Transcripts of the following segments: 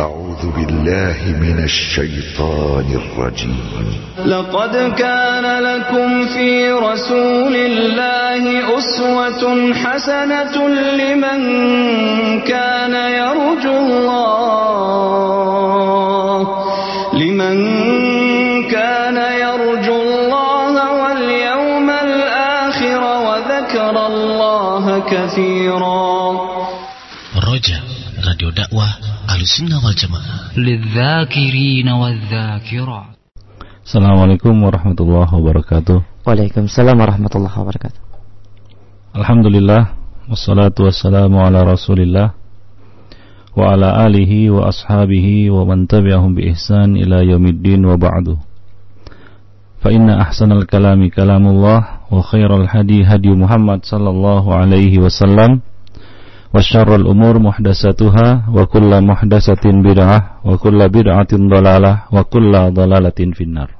أعوذ بالله من الشيطان الرجيم. لقد كان لكم في رسول الله أسوة حسنة لمن كان يرجو الله. لمن كان يرجو الله واليوم الآخر وذكر الله كثيرا. رجا راديو دعوة. sunnah wal jamaah. Assalamualaikum warahmatullahi wabarakatuh. Waalaikumsalam warahmatullahi wabarakatuh. Alhamdulillah wassalatu wassalamu ala Rasulillah wa ala alihi wa ashabihi wa man tabi'ahum bi ihsan ila yaumiddin wa ba'du. Fa inna ahsanal kalami kalamullah wa khairal hadi hadi Muhammad sallallahu alaihi wasallam syarrul umur kullu muhdatsatin bid'ah wa kullu bid'atin dhalalah wa kullu dhalalatin finnar.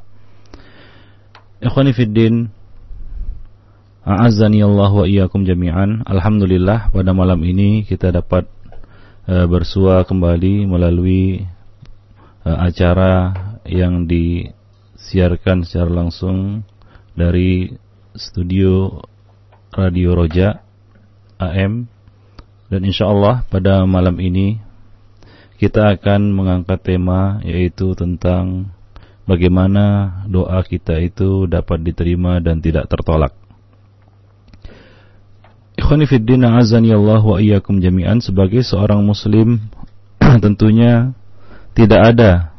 Ikhwani Fiddin A'azzani Allah wa iyyakum jami'an Alhamdulillah pada malam ini kita dapat e, bersua kembali melalui e, acara yang disiarkan secara langsung dari studio Radio Roja AM dan insya Allah pada malam ini kita akan mengangkat tema yaitu tentang bagaimana doa kita itu dapat diterima dan tidak tertolak. Ikhwani fiddin azani Allah wa iyyakum jami'an sebagai seorang muslim tentunya tidak ada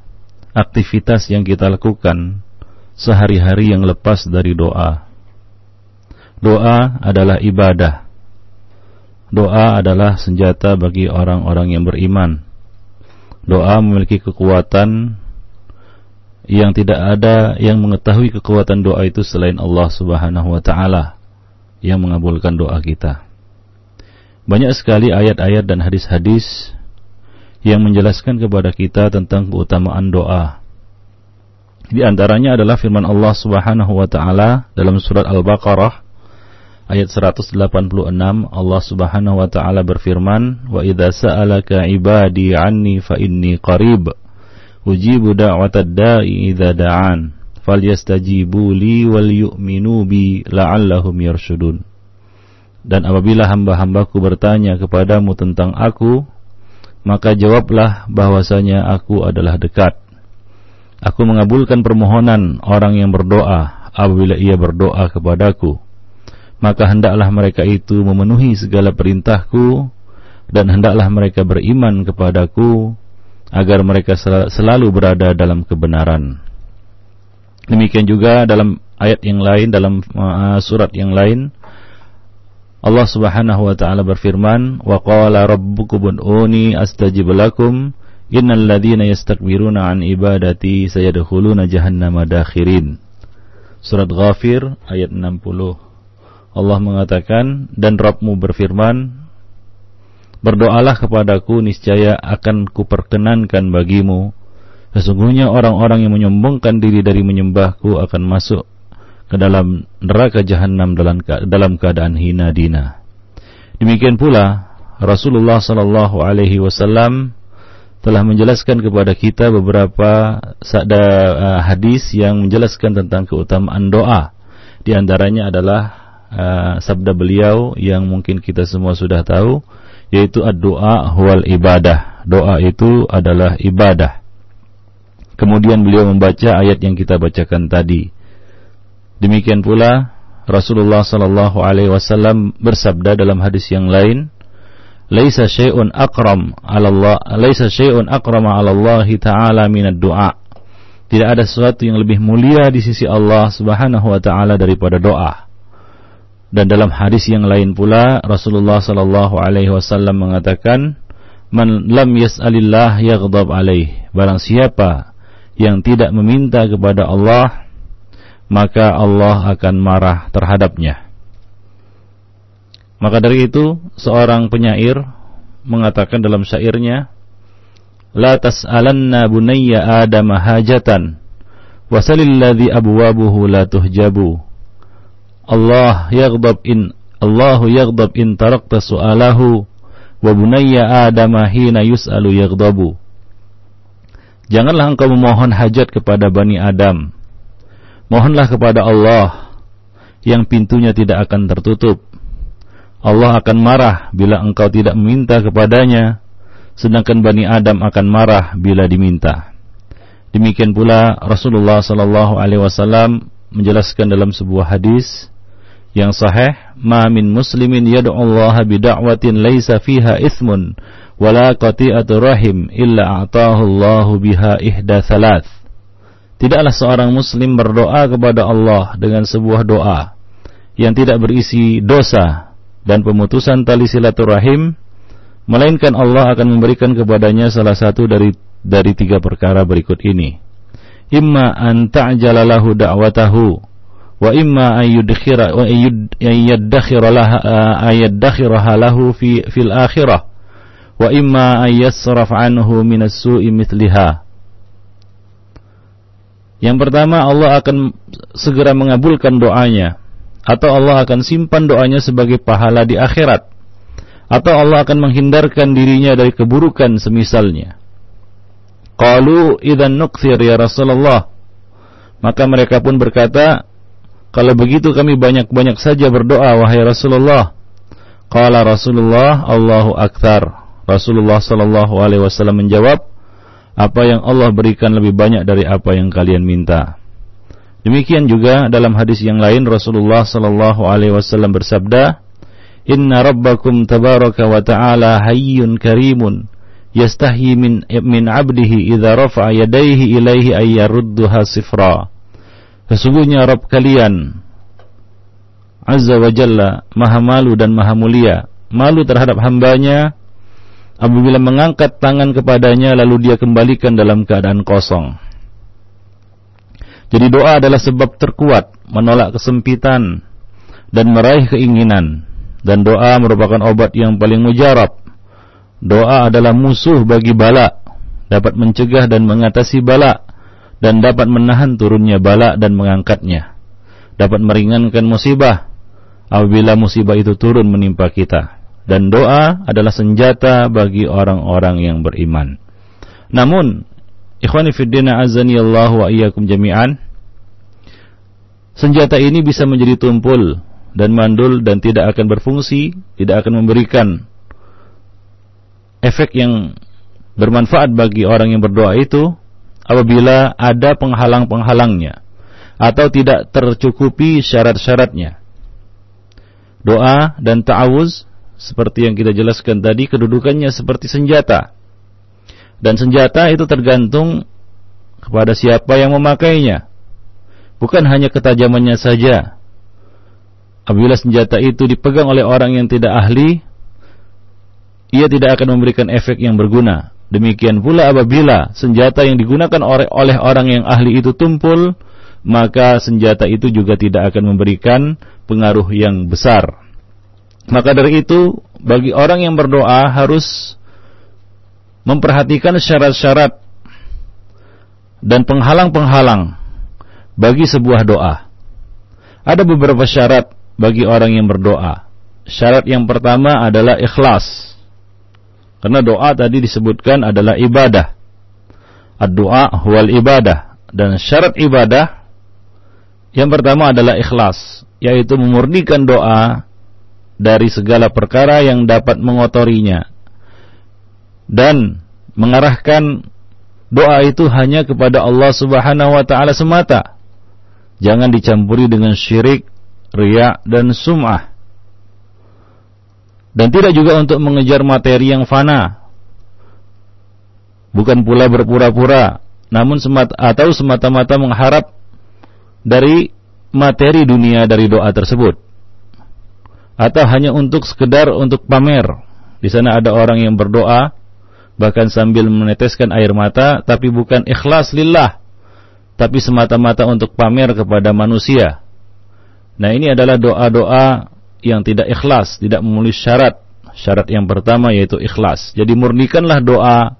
aktivitas yang kita lakukan sehari-hari yang lepas dari doa. Doa adalah ibadah. Doa adalah senjata bagi orang-orang yang beriman. Doa memiliki kekuatan yang tidak ada yang mengetahui kekuatan doa itu selain Allah Subhanahu wa taala yang mengabulkan doa kita. Banyak sekali ayat-ayat dan hadis-hadis yang menjelaskan kepada kita tentang keutamaan doa. Di antaranya adalah firman Allah Subhanahu wa taala dalam surat Al-Baqarah ayat 186 Allah Subhanahu wa taala berfirman wa idza sa'alaka ibadi anni fa inni qarib ujibu da'watad da'i idza da'an falyastajibu li wal yu'minu bi la'allahum yarshudun. Dan apabila hamba-hambaku bertanya kepadamu tentang aku maka jawablah bahwasanya aku adalah dekat. Aku mengabulkan permohonan orang yang berdoa apabila ia berdoa kepadaku maka hendaklah mereka itu memenuhi segala perintahku dan hendaklah mereka beriman kepadaku agar mereka selalu berada dalam kebenaran. Demikian juga dalam ayat yang lain dalam uh, surat yang lain Allah Subhanahu wa taala berfirman wa qala rabbukum ud'uni astajib lakum innal ladzina yastakbiruna an ibadati sayadkhuluna jahannama dakhirin. Surat Ghafir ayat 60. Allah mengatakan dan Rabbmu berfirman Berdoalah kepadaku niscaya akan kuperkenankan bagimu. Sesungguhnya orang-orang yang menyombongkan diri dari menyembahku akan masuk ke dalam neraka jahanam dalam dalam keadaan hina dina. Demikian pula Rasulullah sallallahu alaihi wasallam telah menjelaskan kepada kita beberapa hadis yang menjelaskan tentang keutamaan doa. Di antaranya adalah uh, sabda beliau yang mungkin kita semua sudah tahu yaitu doa wal ibadah. Doa itu adalah ibadah. Kemudian beliau membaca ayat yang kita bacakan tadi. Demikian pula Rasulullah sallallahu alaihi wasallam bersabda dalam hadis yang lain, "Laisa syai'un akram 'ala Allah, laisa syai'un akrama 'ala Allah taala minad du'a." Tidak ada sesuatu yang lebih mulia di sisi Allah Subhanahu wa taala daripada doa. Dan dalam hadis yang lain pula Rasulullah sallallahu alaihi wasallam mengatakan, "Man lam yas'alillah yaghdab alaih." Barang siapa yang tidak meminta kepada Allah, maka Allah akan marah terhadapnya. Maka dari itu, seorang penyair mengatakan dalam syairnya, "La tas'alanna bunayya Adam hajatan, wasalil ladzi abwabuhu la tuhjabu." Allah yaghdab in Allahu yaghdab in tarakta su'alahu wa bunayya adama hina yus'alu yaghdabu Janganlah engkau memohon hajat kepada Bani Adam. Mohonlah kepada Allah yang pintunya tidak akan tertutup. Allah akan marah bila engkau tidak meminta kepadanya, sedangkan Bani Adam akan marah bila diminta. Demikian pula Rasulullah sallallahu alaihi wasallam menjelaskan dalam sebuah hadis yang sahih, "Ma min muslimin yad'u Allah bi da'watin laisa fiha ithmun wala qati'atu rahim illa a'tahu Allah biha ihda thalath. Tidaklah seorang muslim berdoa kepada Allah dengan sebuah doa yang tidak berisi dosa dan pemutusan tali silaturahim melainkan Allah akan memberikan kepadanya salah satu dari dari tiga perkara berikut ini. Imma an ta'jala lahu da'watahu wa imma an yudkhira wa yaddakhira laha ayaddakhiraha lahu fi fil akhirah wa imma yasraf anhu minas su'i mithliha. Yang pertama Allah akan segera mengabulkan doanya atau Allah akan simpan doanya sebagai pahala di akhirat atau Allah akan menghindarkan dirinya dari keburukan semisalnya. Qalu idzan nukthir ya Rasulullah. Maka mereka pun berkata, kalau begitu kami banyak-banyak saja berdoa wahai Rasulullah. Qala Rasulullah Allahu akbar. Rasulullah Shallallahu Alaihi Wasallam menjawab, apa yang Allah berikan lebih banyak dari apa yang kalian minta. Demikian juga dalam hadis yang lain Rasulullah Shallallahu Alaihi Wasallam bersabda, Inna Rabbakum tabaraka wa ta'ala hayyun karimun yastahi min min abdihi idza rafa'a yadayhi ilaihi ay sifra. Sesungguhnya Rabb kalian Azza wa Jalla Maha malu dan Maha mulia, malu terhadap hambanya apabila mengangkat tangan kepadanya lalu dia kembalikan dalam keadaan kosong. Jadi doa adalah sebab terkuat menolak kesempitan dan meraih keinginan dan doa merupakan obat yang paling mujarab. Doa adalah musuh bagi bala, dapat mencegah dan mengatasi bala dan dapat menahan turunnya bala dan mengangkatnya. Dapat meringankan musibah apabila musibah itu turun menimpa kita dan doa adalah senjata bagi orang-orang yang beriman. Namun, ikhwani fiddina azani Allah wa iyyakum jami'an, senjata ini bisa menjadi tumpul dan mandul dan tidak akan berfungsi, tidak akan memberikan efek yang bermanfaat bagi orang yang berdoa itu apabila ada penghalang-penghalangnya atau tidak tercukupi syarat-syaratnya. Doa dan ta'awuz seperti yang kita jelaskan tadi kedudukannya seperti senjata. Dan senjata itu tergantung kepada siapa yang memakainya. Bukan hanya ketajamannya saja. Apabila senjata itu dipegang oleh orang yang tidak ahli, ia tidak akan memberikan efek yang berguna. Demikian pula apabila senjata yang digunakan oleh orang yang ahli itu tumpul, maka senjata itu juga tidak akan memberikan pengaruh yang besar. Maka dari itu, bagi orang yang berdoa harus memperhatikan syarat-syarat dan penghalang-penghalang bagi sebuah doa. Ada beberapa syarat bagi orang yang berdoa. Syarat yang pertama adalah ikhlas. Karena doa tadi disebutkan adalah ibadah. Ad-doa wal ibadah. Dan syarat ibadah yang pertama adalah ikhlas. Yaitu memurnikan doa dari segala perkara yang dapat mengotorinya dan mengarahkan doa itu hanya kepada Allah Subhanahu wa taala semata. Jangan dicampuri dengan syirik, riya dan sum'ah. Dan tidak juga untuk mengejar materi yang fana. Bukan pula berpura-pura, namun semata atau semata-mata mengharap dari materi dunia dari doa tersebut atau hanya untuk sekedar untuk pamer. Di sana ada orang yang berdoa bahkan sambil meneteskan air mata tapi bukan ikhlas lillah tapi semata-mata untuk pamer kepada manusia. Nah, ini adalah doa-doa yang tidak ikhlas, tidak memenuhi syarat. Syarat yang pertama yaitu ikhlas. Jadi murnikanlah doa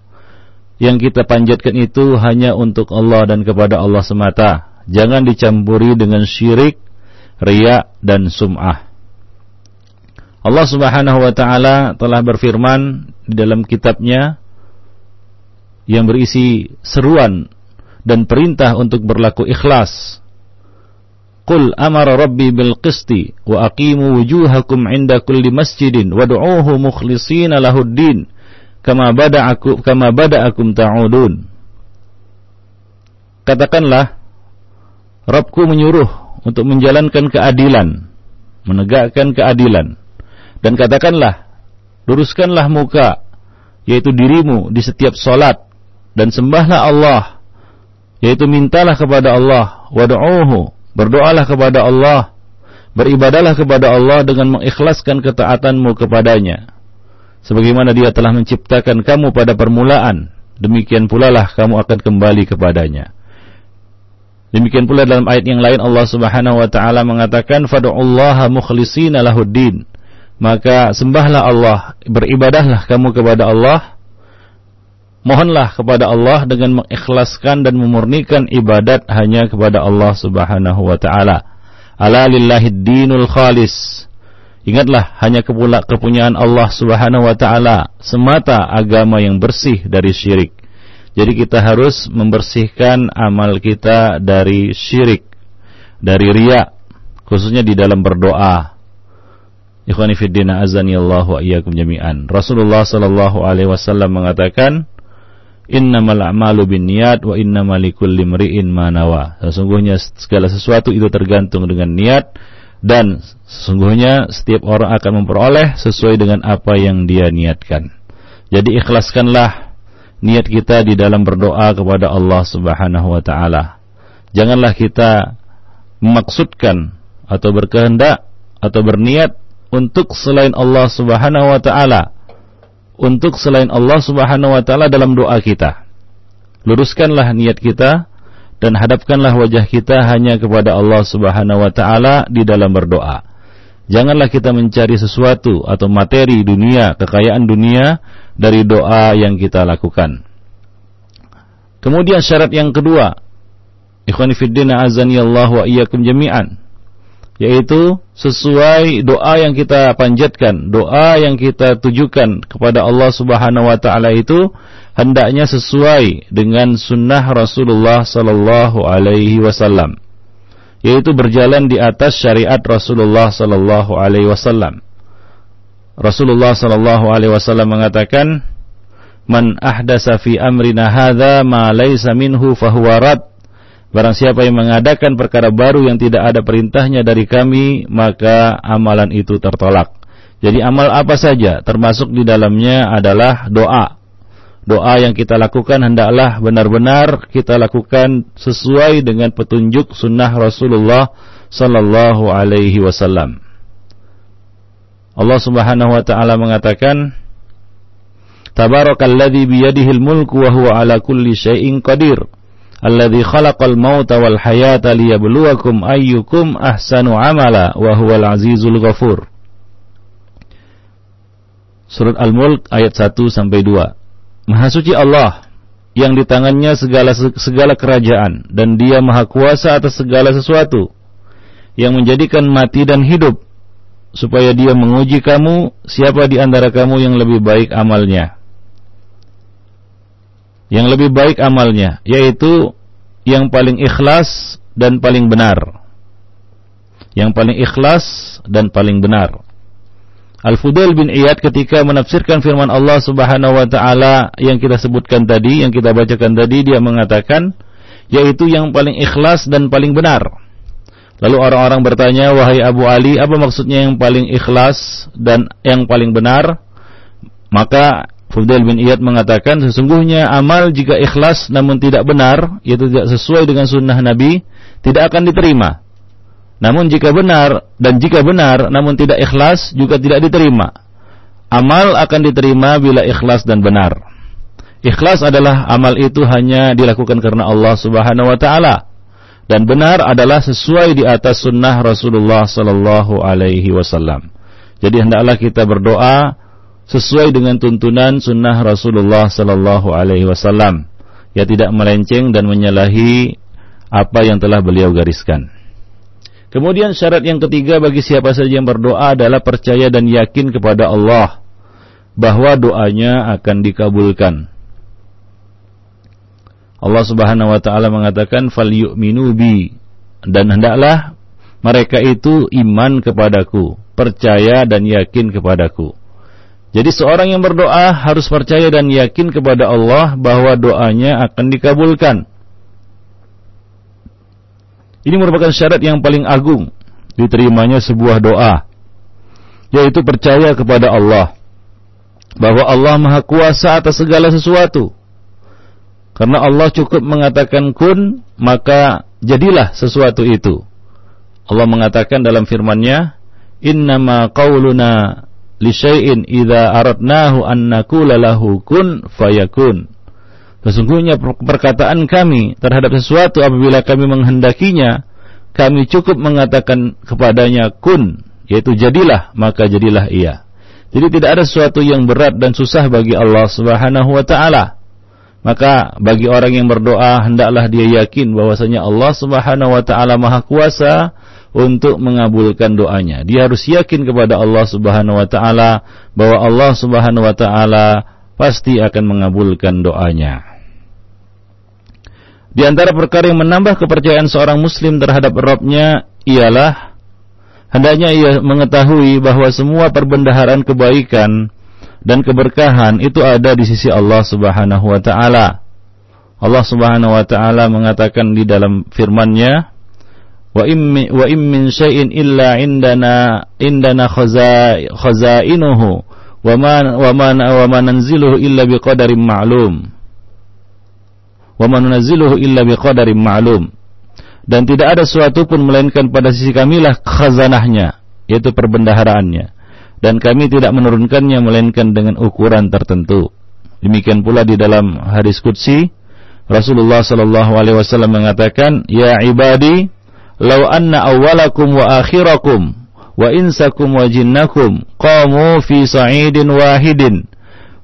yang kita panjatkan itu hanya untuk Allah dan kepada Allah semata. Jangan dicampuri dengan syirik, riya dan sum'ah. Allah Subhanahu wa taala telah berfirman di dalam kitabnya yang berisi seruan dan perintah untuk berlaku ikhlas. Qul amara rabbi bil qisti wa aqimu wujuhakum inda kulli masjidin wad'uuhu mukhlishina lahuddin kama bada'akum kama bada'akum ta'udun. Katakanlah Rabbku menyuruh untuk menjalankan keadilan, menegakkan keadilan. Dan katakanlah, luruskanlah muka, yaitu dirimu di setiap solat, dan sembahlah Allah, yaitu mintalah kepada Allah, wad'uhu, berdoalah kepada Allah, beribadalah kepada Allah dengan mengikhlaskan ketaatanmu kepadanya. Sebagaimana dia telah menciptakan kamu pada permulaan, demikian pula lah kamu akan kembali kepadanya. Demikian pula dalam ayat yang lain Allah Subhanahu wa taala mengatakan fad'ullaha mukhlishina lahuddin. Maka sembahlah Allah, beribadahlah kamu kepada Allah. Mohonlah kepada Allah dengan mengikhlaskan dan memurnikan ibadat hanya kepada Allah Subhanahu wa taala. Ala lillahid dinul khalis. Ingatlah hanya kepunyaan Allah Subhanahu wa taala semata agama yang bersih dari syirik. Jadi kita harus membersihkan amal kita dari syirik, dari riya, khususnya di dalam berdoa. Ikhwani fiddin azani Allah wa iyyakum jami'an. Rasulullah sallallahu alaihi wasallam mengatakan, "Innamal a'malu binniyat wa innamal likulli imri'in ma nawa." Sesungguhnya segala sesuatu itu tergantung dengan niat dan sesungguhnya setiap orang akan memperoleh sesuai dengan apa yang dia niatkan. Jadi ikhlaskanlah niat kita di dalam berdoa kepada Allah Subhanahu wa taala. Janganlah kita memaksudkan atau berkehendak atau berniat untuk selain Allah Subhanahu wa taala. Untuk selain Allah Subhanahu wa taala dalam doa kita. Luruskanlah niat kita dan hadapkanlah wajah kita hanya kepada Allah Subhanahu wa taala di dalam berdoa. Janganlah kita mencari sesuatu atau materi dunia, kekayaan dunia dari doa yang kita lakukan. Kemudian syarat yang kedua, ikhwani fiddina azani Allah wa iyyakum jami'an, yaitu sesuai doa yang kita panjatkan, doa yang kita tujukan kepada Allah Subhanahu wa taala itu hendaknya sesuai dengan sunnah Rasulullah sallallahu alaihi wasallam yaitu berjalan di atas syariat Rasulullah sallallahu alaihi wasallam. Rasulullah sallallahu alaihi wasallam mengatakan, "Man ahdasa fi amrina hadza ma laisa minhu fahuwa rad." Barang siapa yang mengadakan perkara baru yang tidak ada perintahnya dari kami, maka amalan itu tertolak. Jadi amal apa saja termasuk di dalamnya adalah doa doa yang kita lakukan hendaklah benar-benar kita lakukan sesuai dengan petunjuk sunnah Rasulullah sallallahu alaihi wasallam. Allah Subhanahu wa taala mengatakan Tabarakalladzi biyadihil mulku wa huwa ala kulli syai'in qadir. Alladzi khalaqal mauta wal hayata liyabluwakum ayyukum ahsanu amala wa huwal azizul ghafur. Surat Al-Mulk ayat 1 sampai 2. Maha suci Allah yang di tangannya segala segala kerajaan dan Dia maha kuasa atas segala sesuatu yang menjadikan mati dan hidup supaya Dia menguji kamu siapa di antara kamu yang lebih baik amalnya. Yang lebih baik amalnya yaitu yang paling ikhlas dan paling benar. Yang paling ikhlas dan paling benar. Al-Fudail bin Iyad ketika menafsirkan firman Allah Subhanahu wa taala yang kita sebutkan tadi, yang kita bacakan tadi, dia mengatakan yaitu yang paling ikhlas dan paling benar. Lalu orang-orang bertanya, "Wahai Abu Ali, apa maksudnya yang paling ikhlas dan yang paling benar?" Maka Fudail bin Iyad mengatakan, "Sesungguhnya amal jika ikhlas namun tidak benar, yaitu tidak sesuai dengan sunnah Nabi, tidak akan diterima." Namun jika benar dan jika benar namun tidak ikhlas juga tidak diterima. Amal akan diterima bila ikhlas dan benar. Ikhlas adalah amal itu hanya dilakukan karena Allah Subhanahu wa taala dan benar adalah sesuai di atas sunnah Rasulullah sallallahu alaihi wasallam. Jadi hendaklah kita berdoa sesuai dengan tuntunan sunnah Rasulullah sallallahu alaihi wasallam. Ya tidak melenceng dan menyalahi apa yang telah beliau gariskan. Kemudian syarat yang ketiga bagi siapa saja yang berdoa adalah percaya dan yakin kepada Allah bahwa doanya akan dikabulkan. Allah Subhanahu wa taala mengatakan falyu'minu bi dan hendaklah mereka itu iman kepadaku, percaya dan yakin kepadaku. Jadi seorang yang berdoa harus percaya dan yakin kepada Allah bahwa doanya akan dikabulkan. Ini merupakan syarat yang paling agung diterimanya sebuah doa, yaitu percaya kepada Allah bahwa Allah Maha Kuasa atas segala sesuatu karena Allah cukup mengatakan kun, maka jadilah sesuatu itu. Allah mengatakan dalam firman-Nya, "Innama qauluna li syai'in idza aradnahu an naqula lahu kun fayakun." Sesungguhnya perkataan kami terhadap sesuatu apabila kami menghendakinya, kami cukup mengatakan kepadanya kun, yaitu jadilah, maka jadilah ia. Jadi tidak ada sesuatu yang berat dan susah bagi Allah Subhanahu wa taala. Maka bagi orang yang berdoa hendaklah dia yakin bahwasanya Allah Subhanahu wa taala Maha Kuasa untuk mengabulkan doanya. Dia harus yakin kepada Allah Subhanahu wa taala bahwa Allah Subhanahu wa taala pasti akan mengabulkan doanya. Di antara perkara yang menambah kepercayaan seorang muslim terhadap Rabbnya ialah hendaknya ia mengetahui bahwa semua perbendaharaan kebaikan dan keberkahan itu ada di sisi Allah Subhanahu wa taala. Allah Subhanahu wa taala mengatakan di dalam firman-Nya, "Wa im wa im min syai'in illa indana indana khazainuhu wa ma wa ma nanziluhu illa biqadarin ma'lum." Wa ma nunazziluhu illa biqadarin ma'lum. Dan tidak ada sesuatu pun melainkan pada sisi kamilah khazanahnya, yaitu perbendaharaannya dan kami tidak menurunkannya melainkan dengan ukuran tertentu. Demikian pula di dalam hadis qudsi Rasulullah sallallahu alaihi wasallam mengatakan, "Ya ibadi, law anna awwalakum wa akhirakum wa insakum wa jinnakum qamu fi sa'idin wahidin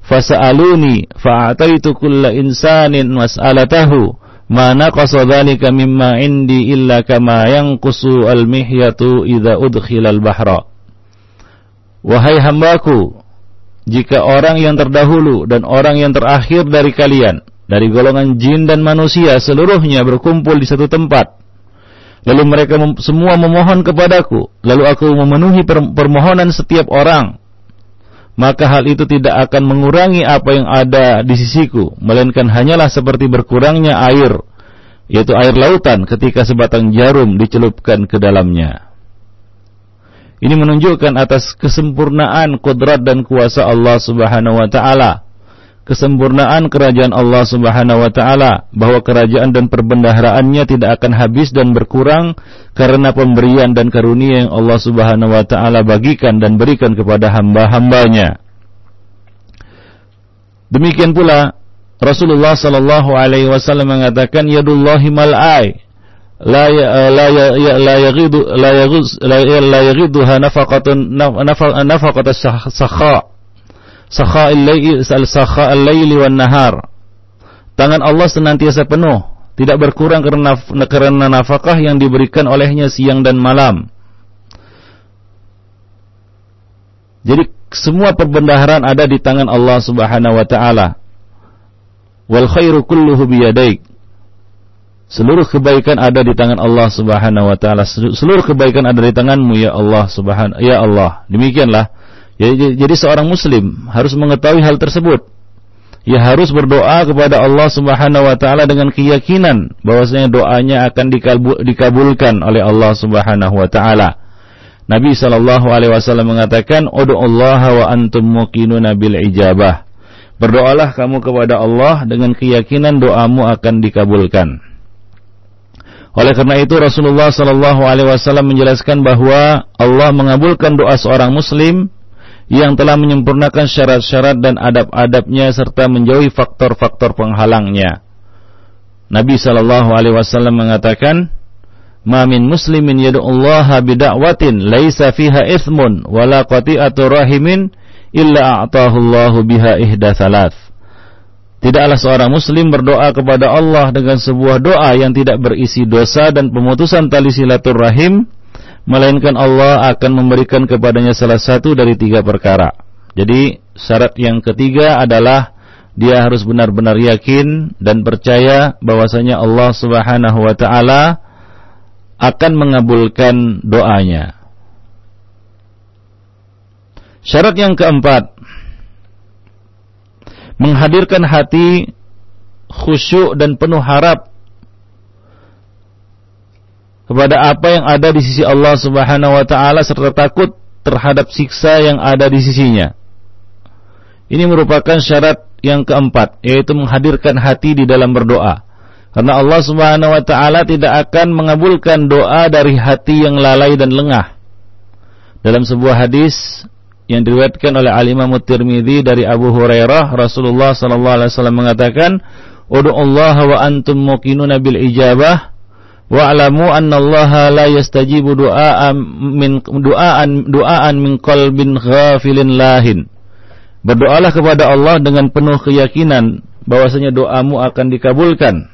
fasa'aluni fa'ataitu kulla insanin mas'alatahu ma naqasa dhalika mimma indi illa kama yanqusu al-mihyatu idza udkhila al-bahra." Wahai hambaku, jika orang yang terdahulu dan orang yang terakhir dari kalian, dari golongan jin dan manusia seluruhnya berkumpul di satu tempat, lalu mereka semua memohon kepadaku, lalu aku memenuhi per permohonan setiap orang, maka hal itu tidak akan mengurangi apa yang ada di sisiku, melainkan hanyalah seperti berkurangnya air, yaitu air lautan ketika sebatang jarum dicelupkan ke dalamnya. Ini menunjukkan atas kesempurnaan kudrat dan kuasa Allah Subhanahu wa taala. Kesempurnaan kerajaan Allah Subhanahu wa taala bahwa kerajaan dan perbendaharaannya tidak akan habis dan berkurang karena pemberian dan karunia yang Allah Subhanahu wa taala bagikan dan berikan kepada hamba-hambanya. Demikian pula Rasulullah sallallahu alaihi wasallam mengatakan yadullahi mal'ai la ya, la ya, ya, la yaghidu la yaghuz la, la nafaqat sakha sakha al-layli sakha al-layli wan nahar tangan Allah senantiasa penuh tidak berkurang karena karena nafkah yang diberikan olehnya siang dan malam jadi semua perbendaharaan ada di tangan Allah Subhanahu wa taala wal khairu kulluhu biyadaik Seluruh kebaikan ada di tangan Allah Subhanahu wa taala. Seluruh kebaikan ada di tanganmu ya Allah Subhanahu ya Allah. Demikianlah. Jadi, seorang muslim harus mengetahui hal tersebut. Ya harus berdoa kepada Allah Subhanahu wa taala dengan keyakinan bahwasanya doanya akan dikabulkan oleh Allah Subhanahu wa taala. Nabi sallallahu alaihi wasallam mengatakan, Allah wa antum muqinuna bil ijabah." Berdoalah kamu kepada Allah dengan keyakinan doamu akan dikabulkan. Oleh karena itu Rasulullah Shallallahu Alaihi Wasallam menjelaskan bahwa Allah mengabulkan doa seorang Muslim yang telah menyempurnakan syarat-syarat dan adab-adabnya serta menjauhi faktor-faktor penghalangnya. Nabi Shallallahu Alaihi Wasallam mengatakan, "Ma min muslimin yad'ullaha bida'watin laisa fiha ithmun wala qati'atu rahimin illa a'tahu Allahu biha ihda thalath." Tidaklah seorang muslim berdoa kepada Allah dengan sebuah doa yang tidak berisi dosa dan pemutusan tali silaturahim, melainkan Allah akan memberikan kepadanya salah satu dari tiga perkara. Jadi syarat yang ketiga adalah dia harus benar-benar yakin dan percaya bahwasanya Allah Subhanahu wa taala akan mengabulkan doanya. Syarat yang keempat menghadirkan hati khusyuk dan penuh harap kepada apa yang ada di sisi Allah Subhanahu wa taala serta takut terhadap siksa yang ada di sisinya. Ini merupakan syarat yang keempat, yaitu menghadirkan hati di dalam berdoa. Karena Allah Subhanahu wa taala tidak akan mengabulkan doa dari hati yang lalai dan lengah. Dalam sebuah hadis yang diriwayatkan oleh Al Imam Tirmizi dari Abu Hurairah, Rasulullah sallallahu alaihi wasallam mengatakan, "Ud'u Allah wa antum muqinuna bil ijabah wa'lamu Allah la yastajibu du'aan min du'aan du'aan min qalbin ghafilin lahin." Berdoalah kepada Allah dengan penuh keyakinan bahwasanya doamu akan dikabulkan.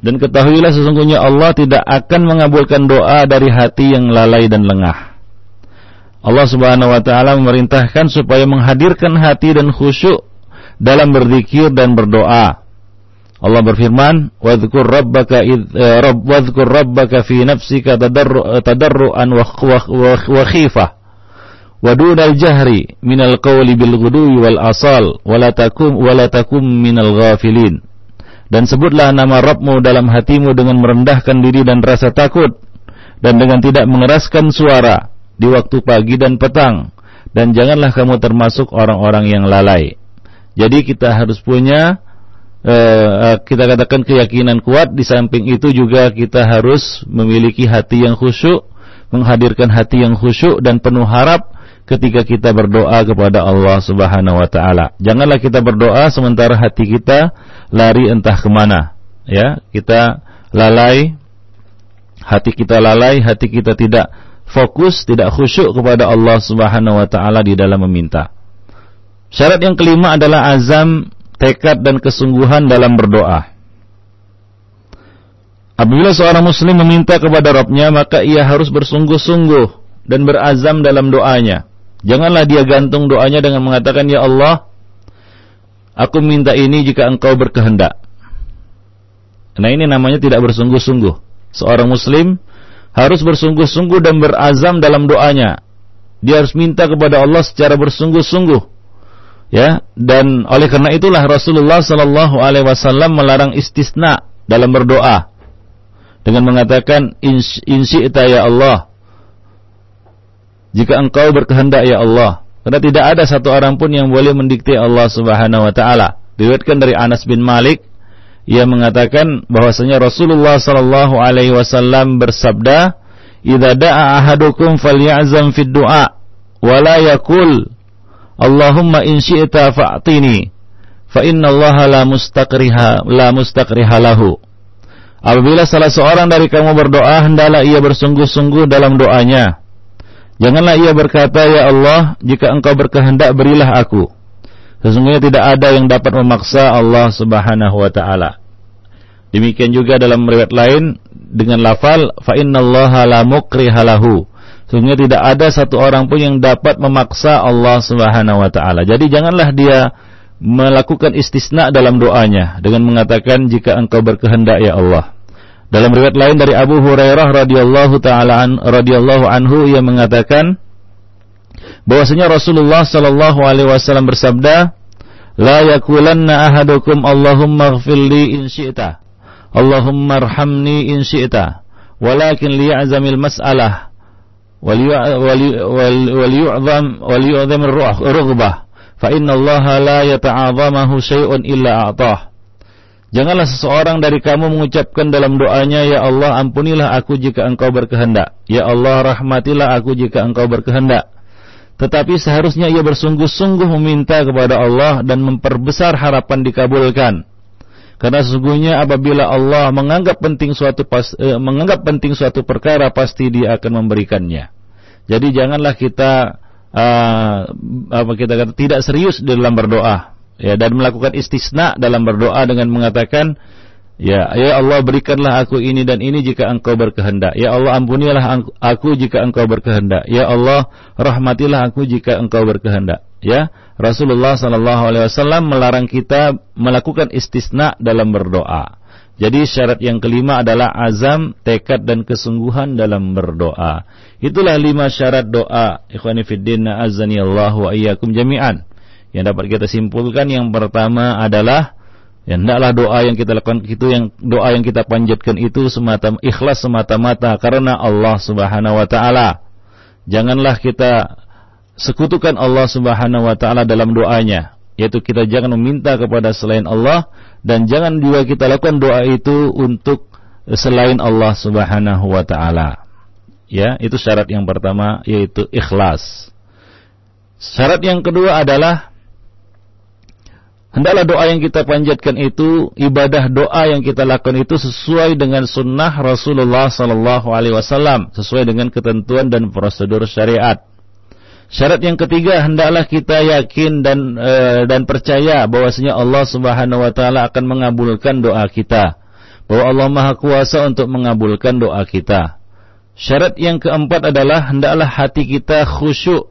Dan ketahuilah sesungguhnya Allah tidak akan mengabulkan doa dari hati yang lalai dan lengah. Allah Subhanahu wa taala memerintahkan supaya menghadirkan hati dan khusyuk dalam berzikir dan berdoa. Allah berfirman, "Wadhkur rabbaka id eh, rabb wadhkur rabbaka fi nafsika tadarru tadarruan wa wa khifah." Wa dunal jahri minal qawli bil ghudwi wal asal wala takum wala takum minal ghafilin. Dan sebutlah nama Rabbmu dalam hatimu dengan merendahkan diri dan rasa takut dan dengan tidak mengeraskan suara di waktu pagi dan petang dan janganlah kamu termasuk orang-orang yang lalai. Jadi kita harus punya eh, kita katakan keyakinan kuat di samping itu juga kita harus memiliki hati yang khusyuk menghadirkan hati yang khusyuk dan penuh harap ketika kita berdoa kepada Allah Subhanahu wa taala. Janganlah kita berdoa sementara hati kita lari entah ke mana. Ya, kita lalai, hati kita lalai, hati kita tidak fokus, tidak khusyuk kepada Allah Subhanahu wa taala di dalam meminta. Syarat yang kelima adalah azam, tekad dan kesungguhan dalam berdoa. Apabila seorang muslim meminta kepada Rabbnya, maka ia harus bersungguh-sungguh dan berazam dalam doanya. Janganlah dia gantung doanya dengan mengatakan, Ya Allah, aku minta ini jika engkau berkehendak. Nah ini namanya tidak bersungguh-sungguh. Seorang muslim harus bersungguh-sungguh dan berazam dalam doanya. Dia harus minta kepada Allah secara bersungguh-sungguh. Ya, dan oleh karena itulah Rasulullah Shallallahu alaihi wasallam melarang istisna dalam berdoa dengan mengatakan insyi'ta ya Allah jika engkau berkehendak ya Allah. Karena tidak ada satu orang pun yang boleh mendikte Allah Subhanahu wa taala. Diriwayatkan dari Anas bin Malik ia mengatakan bahwasanya Rasulullah sallallahu alaihi wasallam bersabda, "Idza ahadukum falyazam fid du'a la yakul Allahumma in syi'ta fa'tini fa inna Allah la mustaqriha la mustaqriha lahu." Apabila salah seorang dari kamu berdoa, hendaklah ia bersungguh-sungguh dalam doanya. Janganlah ia berkata, Ya Allah, jika engkau berkehendak berilah aku. Sesungguhnya tidak ada yang dapat memaksa Allah subhanahu wa ta'ala. Demikian juga dalam riwayat lain dengan lafal fa innallaha la mukrihalahu. Sesungguhnya tidak ada satu orang pun yang dapat memaksa Allah Subhanahu wa taala. Jadi janganlah dia melakukan istisna dalam doanya dengan mengatakan jika engkau berkehendak ya Allah. Dalam riwayat lain dari Abu Hurairah radhiyallahu taala an, radhiyallahu anhu ia mengatakan bahwasanya Rasulullah sallallahu alaihi wasallam bersabda, "La yakulanna ahadukum Allahumma ighfirli in syi'ta, Allahumma arhamni in syi'ta, walakin liya'zamil mas'alah وليعظم وليعظم الرغبة فإن الله لا يتعاظمه شيء إلا أعطاه Janganlah seseorang dari kamu mengucapkan dalam doanya, Ya Allah ampunilah aku jika engkau berkehendak. Ya Allah rahmatilah aku jika engkau berkehendak. Tetapi seharusnya ia bersungguh-sungguh meminta kepada Allah dan memperbesar harapan dikabulkan. Karena sesungguhnya apabila Allah menganggap penting suatu pas, eh, menganggap penting suatu perkara pasti Dia akan memberikannya. Jadi janganlah kita uh, apa kita kata tidak serius dalam berdoa ya dan melakukan istisna dalam berdoa dengan mengatakan ya ya Allah berikanlah aku ini dan ini jika engkau berkehendak. Ya Allah ampunilah aku jika engkau berkehendak. Ya Allah rahmatilah aku jika engkau berkehendak. Ya, Rasulullah Sallallahu Alaihi Wasallam melarang kita melakukan istisna dalam berdoa. Jadi syarat yang kelima adalah azam, tekad dan kesungguhan dalam berdoa. Itulah lima syarat doa. Ikhwani fiddin azani Allah wa iyyakum jami'an. Yang dapat kita simpulkan yang pertama adalah Ya, hendaklah doa yang kita lakukan itu yang doa yang kita panjatkan itu semata ikhlas semata-mata karena Allah Subhanahu wa taala. Janganlah kita sekutukan Allah Subhanahu wa taala dalam doanya, yaitu kita jangan meminta kepada selain Allah dan jangan juga kita lakukan doa itu untuk selain Allah Subhanahu wa taala. Ya, itu syarat yang pertama yaitu ikhlas. Syarat yang kedua adalah Hendaklah doa yang kita panjatkan itu, ibadah doa yang kita lakukan itu sesuai dengan sunnah Rasulullah Sallallahu Alaihi Wasallam, sesuai dengan ketentuan dan prosedur syariat. Syarat yang ketiga, hendaklah kita yakin dan e, dan percaya bahwasanya Allah Subhanahu Wa Taala akan mengabulkan doa kita, bahwa Allah Maha Kuasa untuk mengabulkan doa kita. Syarat yang keempat adalah hendaklah hati kita khusyuk,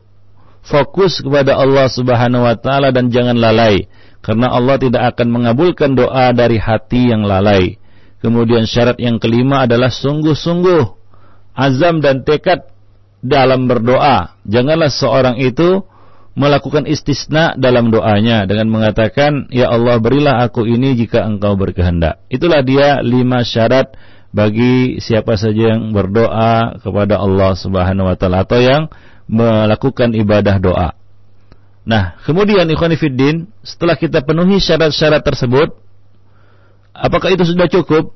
fokus kepada Allah Subhanahu Wa Taala dan jangan lalai karena Allah tidak akan mengabulkan doa dari hati yang lalai. Kemudian syarat yang kelima adalah sungguh-sungguh azam dan tekad dalam berdoa. Janganlah seorang itu melakukan istisna dalam doanya dengan mengatakan, Ya Allah berilah aku ini jika engkau berkehendak. Itulah dia lima syarat bagi siapa saja yang berdoa kepada Allah Subhanahu wa taala atau yang melakukan ibadah doa. Nah, kemudian ikhwan setelah kita penuhi syarat-syarat tersebut, apakah itu sudah cukup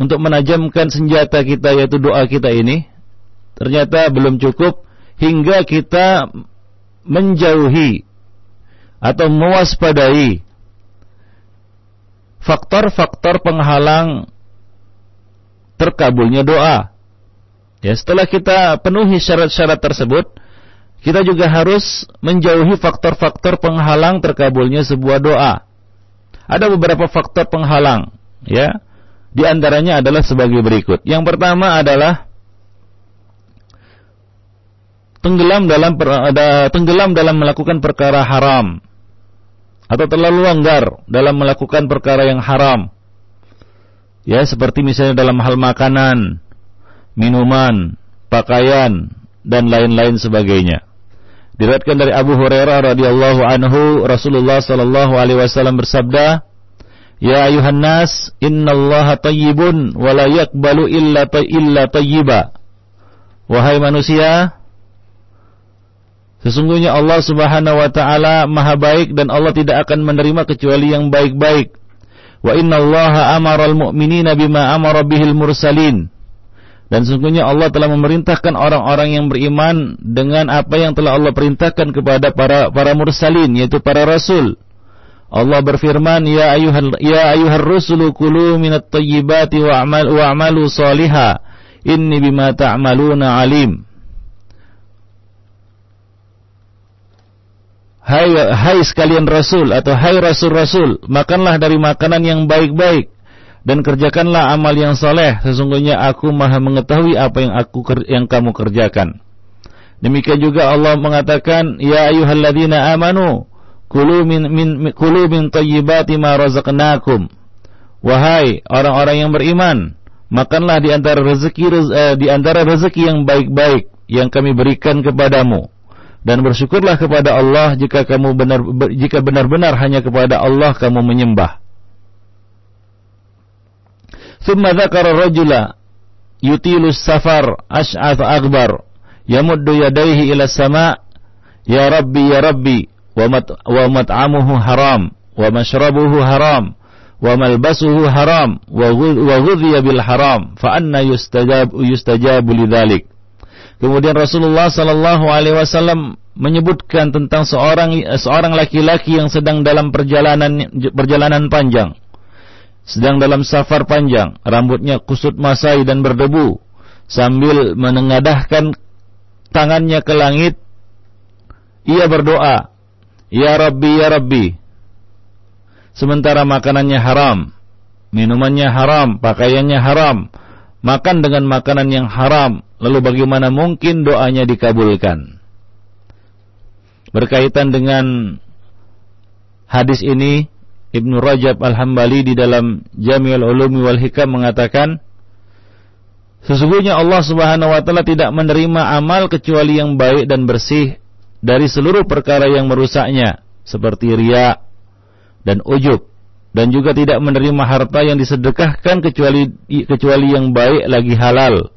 untuk menajamkan senjata kita yaitu doa kita ini? Ternyata belum cukup hingga kita menjauhi atau mewaspadai faktor-faktor penghalang terkabulnya doa. Ya, setelah kita penuhi syarat-syarat tersebut, kita juga harus menjauhi faktor-faktor penghalang terkabulnya sebuah doa. Ada beberapa faktor penghalang, ya. Di antaranya adalah sebagai berikut. Yang pertama adalah tenggelam dalam ada tenggelam dalam melakukan perkara haram atau terlalu langgar dalam melakukan perkara yang haram. Ya, seperti misalnya dalam hal makanan, minuman, pakaian dan lain-lain sebagainya. Diriwayatkan dari Abu Hurairah radhiyallahu anhu Rasulullah sallallahu alaihi wasallam bersabda, "Ya ayuhan nas, innallaha tayyibun wa la yaqbalu illa illa tayyiba." Wahai manusia, sesungguhnya Allah Subhanahu wa taala Maha baik dan Allah tidak akan menerima kecuali yang baik-baik. Wa innallaha amara al-mu'minina bima amara bihil mursalin. Dan sungguhnya Allah telah memerintahkan orang-orang yang beriman dengan apa yang telah Allah perintahkan kepada para para mursalin yaitu para rasul. Allah berfirman, "Ya ayuhal ya ayuhar rusulu kulu minat thayyibati wa'mal wa'malu shaliha. Inni bima ta'maluna alim." Hai, hai sekalian rasul atau hai rasul-rasul, makanlah dari makanan yang baik-baik dan kerjakanlah amal yang soleh. Sesungguhnya aku maha mengetahui apa yang aku yang kamu kerjakan. Demikian juga Allah mengatakan, Ya ayuhalladzina amanu, kulu min, min, kulu min tayyibati ma razaqnakum. Wahai orang-orang yang beriman, makanlah di antara rezeki eh, di antara rezeki yang baik-baik yang kami berikan kepadamu dan bersyukurlah kepada Allah jika kamu benar jika benar-benar hanya kepada Allah kamu menyembah. Thumma dzakara rajula yutilus safar ash'ath akbar yamuddu yadayhi ila sama ya rabbi ya rabbi wa mat wa mat'amuhu haram wa mashrabuhu haram wa malbasuhu haram wa bil haram fa anna yustajab yustajabu lidzalik Kemudian Rasulullah Sallallahu Alaihi Wasallam menyebutkan tentang seorang seorang laki-laki yang sedang dalam perjalanan perjalanan panjang sedang dalam safar panjang, rambutnya kusut masai dan berdebu, sambil menengadahkan tangannya ke langit, ia berdoa, Ya Rabbi, Ya Rabbi. Sementara makanannya haram, minumannya haram, pakaiannya haram, makan dengan makanan yang haram, lalu bagaimana mungkin doanya dikabulkan? berkaitan dengan hadis ini Ibnu Rajab Al-Hambali di dalam Jami'ul Ulumi wal Hikam mengatakan Sesungguhnya Allah Subhanahu wa taala tidak menerima amal kecuali yang baik dan bersih dari seluruh perkara yang merusaknya seperti riya dan ujub dan juga tidak menerima harta yang disedekahkan kecuali kecuali yang baik lagi halal.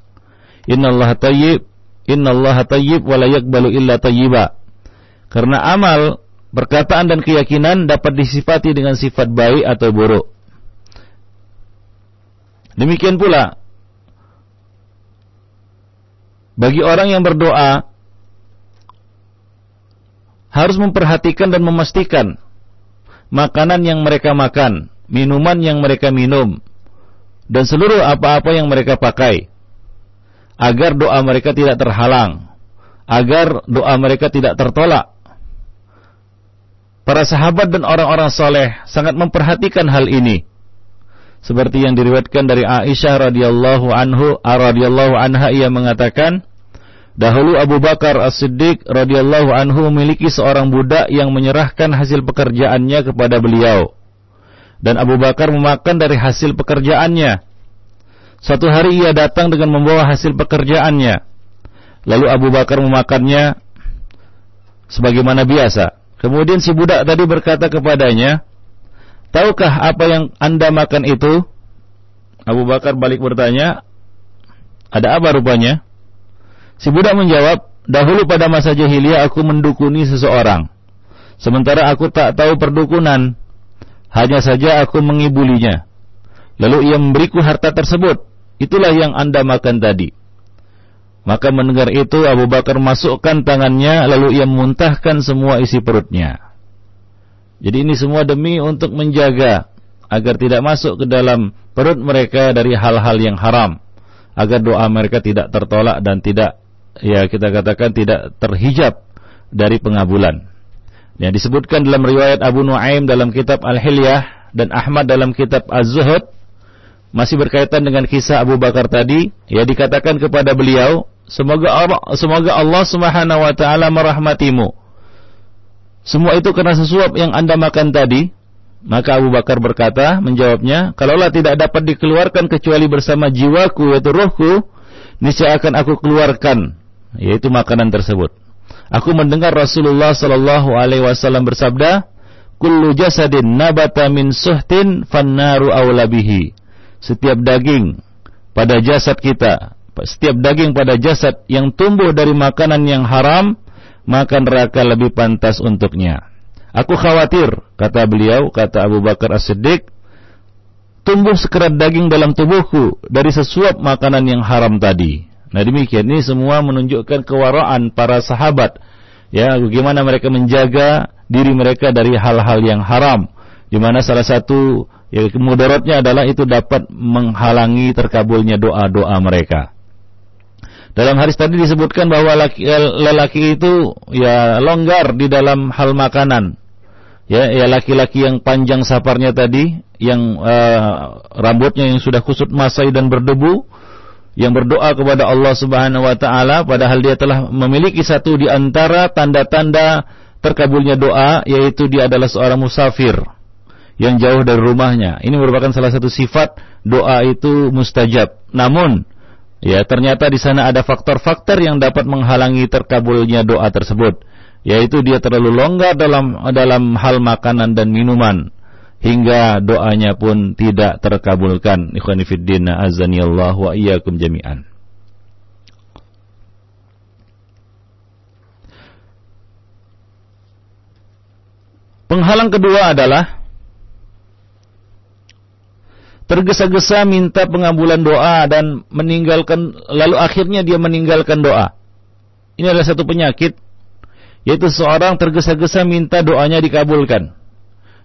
Innallaha tayyib innallaha tayyib wa la yaqbalu illa tayyiba. Karena amal, perkataan dan keyakinan dapat disifati dengan sifat baik atau buruk. Demikian pula bagi orang yang berdoa harus memperhatikan dan memastikan makanan yang mereka makan, minuman yang mereka minum, dan seluruh apa-apa yang mereka pakai agar doa mereka tidak terhalang, agar doa mereka tidak tertolak. Para sahabat dan orang-orang soleh sangat memperhatikan hal ini. Seperti yang diriwayatkan dari Aisyah radhiyallahu anhu radhiyallahu anha ia mengatakan, dahulu Abu Bakar As-Siddiq radhiyallahu anhu memiliki seorang budak yang menyerahkan hasil pekerjaannya kepada beliau. Dan Abu Bakar memakan dari hasil pekerjaannya. Suatu hari ia datang dengan membawa hasil pekerjaannya. Lalu Abu Bakar memakannya sebagaimana biasa. Kemudian si budak tadi berkata kepadanya, Tahukah apa yang anda makan itu? Abu Bakar balik bertanya, ada apa rupanya? Si budak menjawab, dahulu pada masa jahiliyah aku mendukuni seseorang. Sementara aku tak tahu perdukunan, hanya saja aku mengibulinya. Lalu ia memberiku harta tersebut. Itulah yang anda makan tadi. Maka mendengar itu Abu Bakar masukkan tangannya lalu ia memuntahkan semua isi perutnya. Jadi ini semua demi untuk menjaga agar tidak masuk ke dalam perut mereka dari hal-hal yang haram, agar doa mereka tidak tertolak dan tidak ya kita katakan tidak terhijab dari pengabulan. Yang disebutkan dalam riwayat Abu Nuaim dalam kitab Al-Hilyah dan Ahmad dalam kitab Az-Zuhud masih berkaitan dengan kisah Abu Bakar tadi, ya dikatakan kepada beliau, semoga Allah, semoga Allah Subhanahu wa taala merahmatimu semua itu karena sesuap yang Anda makan tadi. Maka Abu Bakar berkata, menjawabnya, kalaulah tidak dapat dikeluarkan kecuali bersama jiwaku, yaitu rohku, niscaya akan aku keluarkan, yaitu makanan tersebut. Aku mendengar Rasulullah Sallallahu Alaihi Wasallam bersabda, "Kullu jasadin nabata min suhtin fannaru awlabihi." Setiap daging pada jasad kita, setiap daging pada jasad yang tumbuh dari makanan yang haram, maka neraka lebih pantas untuknya. Aku khawatir, kata beliau, kata Abu Bakar As-Siddiq, tumbuh sekerat daging dalam tubuhku dari sesuap makanan yang haram tadi. Nah demikian, ini semua menunjukkan kewaraan para sahabat. Ya, bagaimana mereka menjaga diri mereka dari hal-hal yang haram. Di mana salah satu ya, mudaratnya adalah itu dapat menghalangi terkabulnya doa-doa mereka. Dalam hadis tadi disebutkan bahwa laki, lelaki itu ya longgar di dalam hal makanan. Ya, ya laki-laki yang panjang saparnya tadi, yang uh, rambutnya yang sudah kusut masai dan berdebu, yang berdoa kepada Allah Subhanahu wa taala padahal dia telah memiliki satu di antara tanda-tanda terkabulnya doa yaitu dia adalah seorang musafir yang jauh dari rumahnya. Ini merupakan salah satu sifat doa itu mustajab. Namun Ya, ternyata di sana ada faktor-faktor yang dapat menghalangi terkabulnya doa tersebut, yaitu dia terlalu longgar dalam dalam hal makanan dan minuman hingga doanya pun tidak terkabulkan. Ikhwani fiddin azani wa iyyakum jami'an. Penghalang kedua adalah tergesa-gesa minta pengabulan doa dan meninggalkan lalu akhirnya dia meninggalkan doa. Ini adalah satu penyakit yaitu seorang tergesa-gesa minta doanya dikabulkan.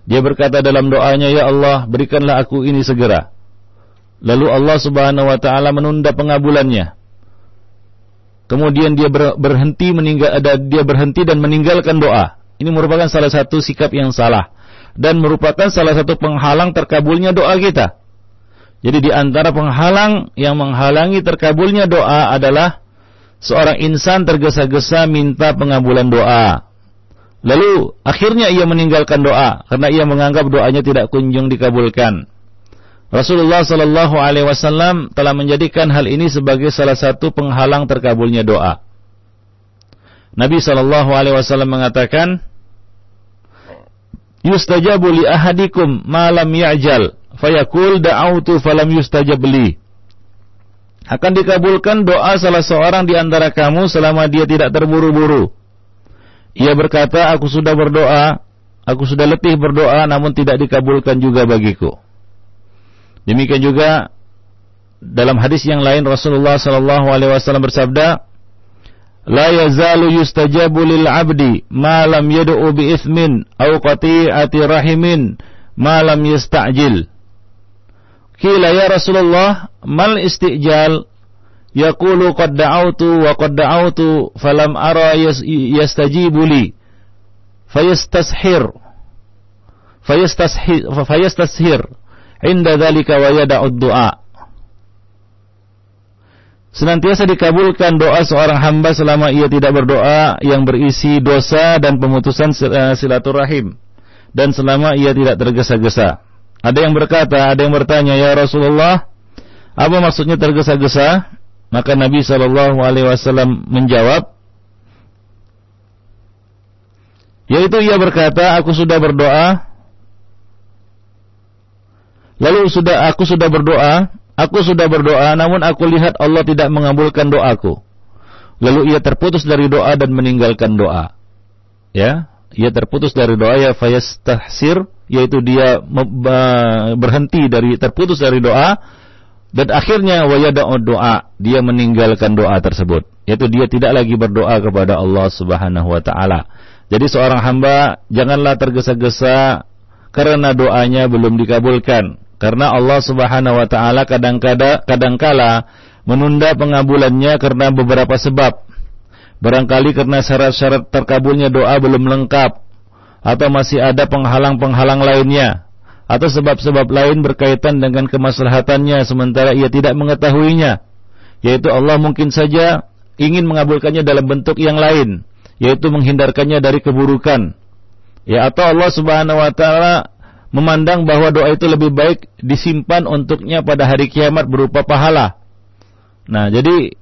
Dia berkata dalam doanya, "Ya Allah, berikanlah aku ini segera." Lalu Allah Subhanahu wa taala menunda pengabulannya. Kemudian dia berhenti meninggal dia berhenti dan meninggalkan doa. Ini merupakan salah satu sikap yang salah dan merupakan salah satu penghalang terkabulnya doa kita. Jadi di antara penghalang yang menghalangi terkabulnya doa adalah seorang insan tergesa-gesa minta pengabulan doa. Lalu akhirnya ia meninggalkan doa karena ia menganggap doanya tidak kunjung dikabulkan. Rasulullah Shallallahu Alaihi Wasallam telah menjadikan hal ini sebagai salah satu penghalang terkabulnya doa. Nabi Shallallahu Alaihi Wasallam mengatakan, "Yustajabu li ahadikum malam ya'jal, fayakul da'autu falam yustajab li." Akan dikabulkan doa salah seorang di antara kamu selama dia tidak terburu-buru. Ia berkata, "Aku sudah berdoa, aku sudah letih berdoa, namun tidak dikabulkan juga bagiku." Demikian juga dalam hadis yang lain Rasulullah sallallahu alaihi wasallam bersabda, "La yazalu yustajabu lil 'abdi ma lam yad'u bi itsmin aw qati'ati rahimin ma lam yasta'jil." Kila ya Rasulullah, mal istijal? Yaqulu qad da'awtu wa qad da'awtu falam ara yastajibu li. Fayastashir. Fayastashir. Fayastashir inda dzalika wa yada'ud du'a. Senantiasa dikabulkan doa seorang hamba selama ia tidak berdoa yang berisi dosa dan pemutusan eh, silaturahim dan selama ia tidak tergesa-gesa. Ada yang berkata, ada yang bertanya, "Ya Rasulullah, apa maksudnya tergesa-gesa?" Maka Nabi Shallallahu alaihi wasallam menjawab, yaitu ia berkata, "Aku sudah berdoa Lalu sudah aku sudah berdoa, aku sudah berdoa, namun aku lihat Allah tidak mengabulkan doaku. Lalu ia terputus dari doa dan meninggalkan doa. Ya, ia terputus dari doa ya fayastahsir, yaitu dia berhenti dari terputus dari doa dan akhirnya wayada'u doa, dia meninggalkan doa tersebut. Yaitu dia tidak lagi berdoa kepada Allah Subhanahu wa taala. Jadi seorang hamba janganlah tergesa-gesa karena doanya belum dikabulkan karena Allah Subhanahu wa taala kadang-kala kadangkala menunda pengabulannya karena beberapa sebab. Barangkali karena syarat-syarat terkabulnya doa belum lengkap atau masih ada penghalang-penghalang lainnya atau sebab-sebab lain berkaitan dengan kemaslahatannya sementara ia tidak mengetahuinya yaitu Allah mungkin saja ingin mengabulkannya dalam bentuk yang lain yaitu menghindarkannya dari keburukan ya atau Allah Subhanahu wa taala memandang bahwa doa itu lebih baik disimpan untuknya pada hari kiamat berupa pahala. Nah, jadi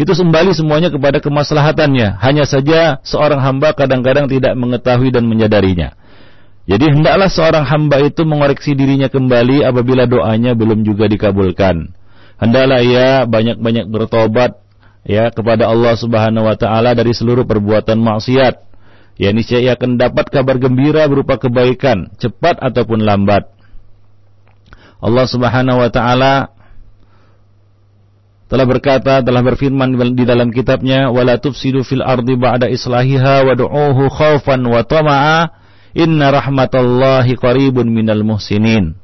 itu kembali semuanya kepada kemaslahatannya. Hanya saja seorang hamba kadang-kadang tidak mengetahui dan menyadarinya. Jadi hendaklah seorang hamba itu mengoreksi dirinya kembali apabila doanya belum juga dikabulkan. Hendaklah ia banyak-banyak bertobat ya kepada Allah Subhanahu wa taala dari seluruh perbuatan maksiat ya niscaya akan dapat kabar gembira berupa kebaikan, cepat ataupun lambat. Allah Subhanahu wa taala telah berkata, telah berfirman di dalam kitabnya, "Wala tufsidu fil ardi ba'da islahiha wad'uuhu khaufan wa tama'a, inna rahmatallahi qaribun minal muhsinin."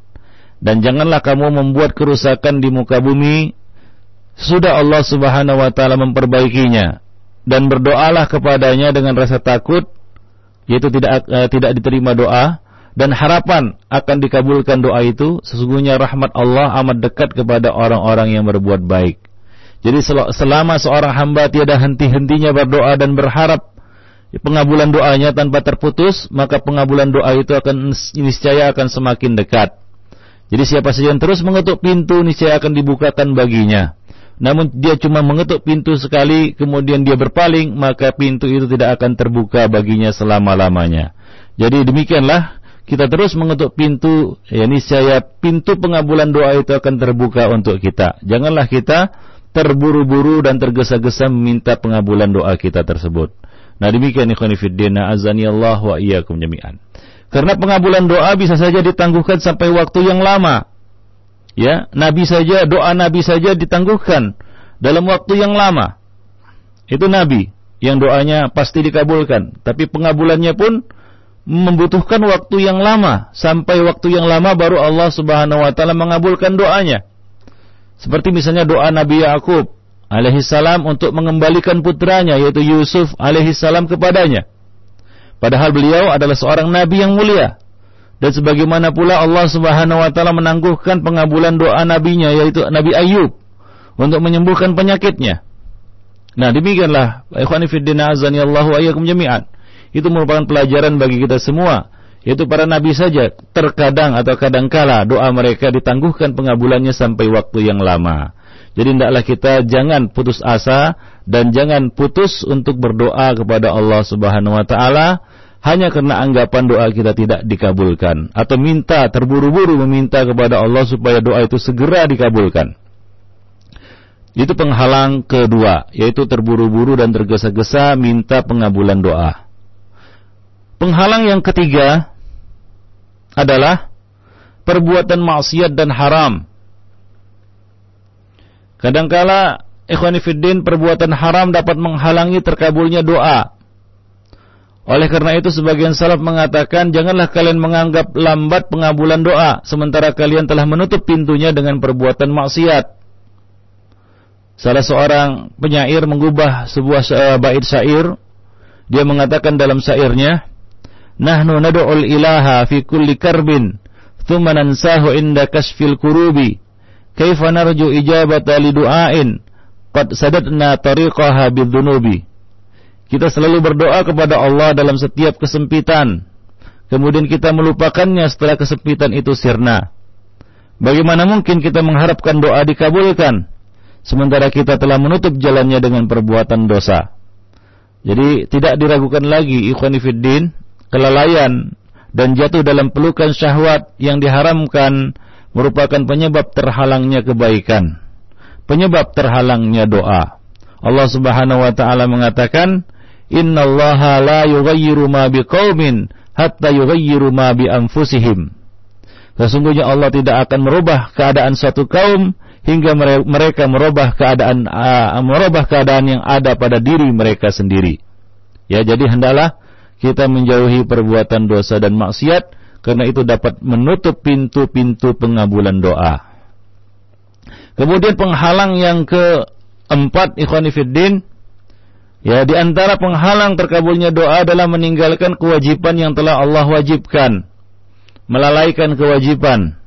Dan janganlah kamu membuat kerusakan di muka bumi sudah Allah Subhanahu wa taala memperbaikinya dan berdoalah kepadanya dengan rasa takut yaitu tidak uh, tidak diterima doa dan harapan akan dikabulkan doa itu sesungguhnya rahmat Allah amat dekat kepada orang-orang yang berbuat baik. Jadi selama seorang hamba tiada henti-hentinya berdoa dan berharap pengabulan doanya tanpa terputus, maka pengabulan doa itu akan niscaya akan semakin dekat. Jadi siapa saja yang terus mengetuk pintu niscaya akan dibukakan baginya namun dia cuma mengetuk pintu sekali kemudian dia berpaling maka pintu itu tidak akan terbuka baginya selama-lamanya. Jadi demikianlah kita terus mengetuk pintu ya saya pintu pengabulan doa itu akan terbuka untuk kita. Janganlah kita terburu-buru dan tergesa-gesa meminta pengabulan doa kita tersebut. Nah demikian ikhwan fillah azani Allah wa iyyakum jami'an. Karena pengabulan doa bisa saja ditangguhkan sampai waktu yang lama. Ya nabi saja doa nabi saja ditangguhkan dalam waktu yang lama. Itu nabi yang doanya pasti dikabulkan. Tapi pengabulannya pun membutuhkan waktu yang lama. Sampai waktu yang lama baru Allah Subhanahu wa taala mengabulkan doanya. Seperti misalnya doa Nabi Yakub alaihi salam untuk mengembalikan putranya yaitu Yusuf alaihi salam kepadanya padahal beliau adalah seorang nabi yang mulia dan sebagaimana pula Allah Subhanahu wa taala menangguhkan pengabulan doa nabinya yaitu Nabi Ayub untuk menyembuhkan penyakitnya. Nah, demikianlah ikhwani fiddin azani Allahu ayyakum jami'an. itu merupakan pelajaran bagi kita semua yaitu para nabi saja terkadang atau kadangkala doa mereka ditangguhkan pengabulannya sampai waktu yang lama. Jadi hendaklah kita jangan putus asa dan jangan putus untuk berdoa kepada Allah Subhanahu wa taala hanya karena anggapan doa kita tidak dikabulkan atau minta terburu-buru meminta kepada Allah supaya doa itu segera dikabulkan. Itu penghalang kedua, yaitu terburu-buru dan tergesa-gesa minta pengabulan doa. Penghalang yang ketiga adalah perbuatan maksiat dan haram. Kadangkala ikhwanifiddin perbuatan haram dapat menghalangi terkabulnya doa. Oleh karena itu sebagian salaf mengatakan janganlah kalian menganggap lambat pengabulan doa sementara kalian telah menutup pintunya dengan perbuatan maksiat. Salah seorang penyair mengubah sebuah uh, bait syair dia mengatakan dalam syairnya Nahnu nad'ul ilaha fi kulli karbin thumma nansahu inda kasfil kurubi kaifa narju ijabata li du'ain qad sadatna tariqaha bidzunubi kita selalu berdoa kepada Allah dalam setiap kesempitan. Kemudian kita melupakannya setelah kesempitan itu sirna. Bagaimana mungkin kita mengharapkan doa dikabulkan sementara kita telah menutup jalannya dengan perbuatan dosa? Jadi tidak diragukan lagi ikhwanifiddin kelalaian dan jatuh dalam pelukan syahwat yang diharamkan merupakan penyebab terhalangnya kebaikan, penyebab terhalangnya doa. Allah Subhanahu wa taala mengatakan, innallaha la yughayyiru ma biqaumin hatta yughayyiru ma bi anfusihim. Sesungguhnya Allah tidak akan merubah keadaan suatu kaum hingga mereka merubah keadaan uh, merubah keadaan yang ada pada diri mereka sendiri. Ya, jadi hendaklah kita menjauhi perbuatan dosa dan maksiat karena itu dapat menutup pintu-pintu pengabulan doa. Kemudian penghalang yang keempat ikhwan fillah Ya, di antara penghalang terkabulnya doa adalah meninggalkan kewajiban yang telah Allah wajibkan. Melalaikan kewajiban.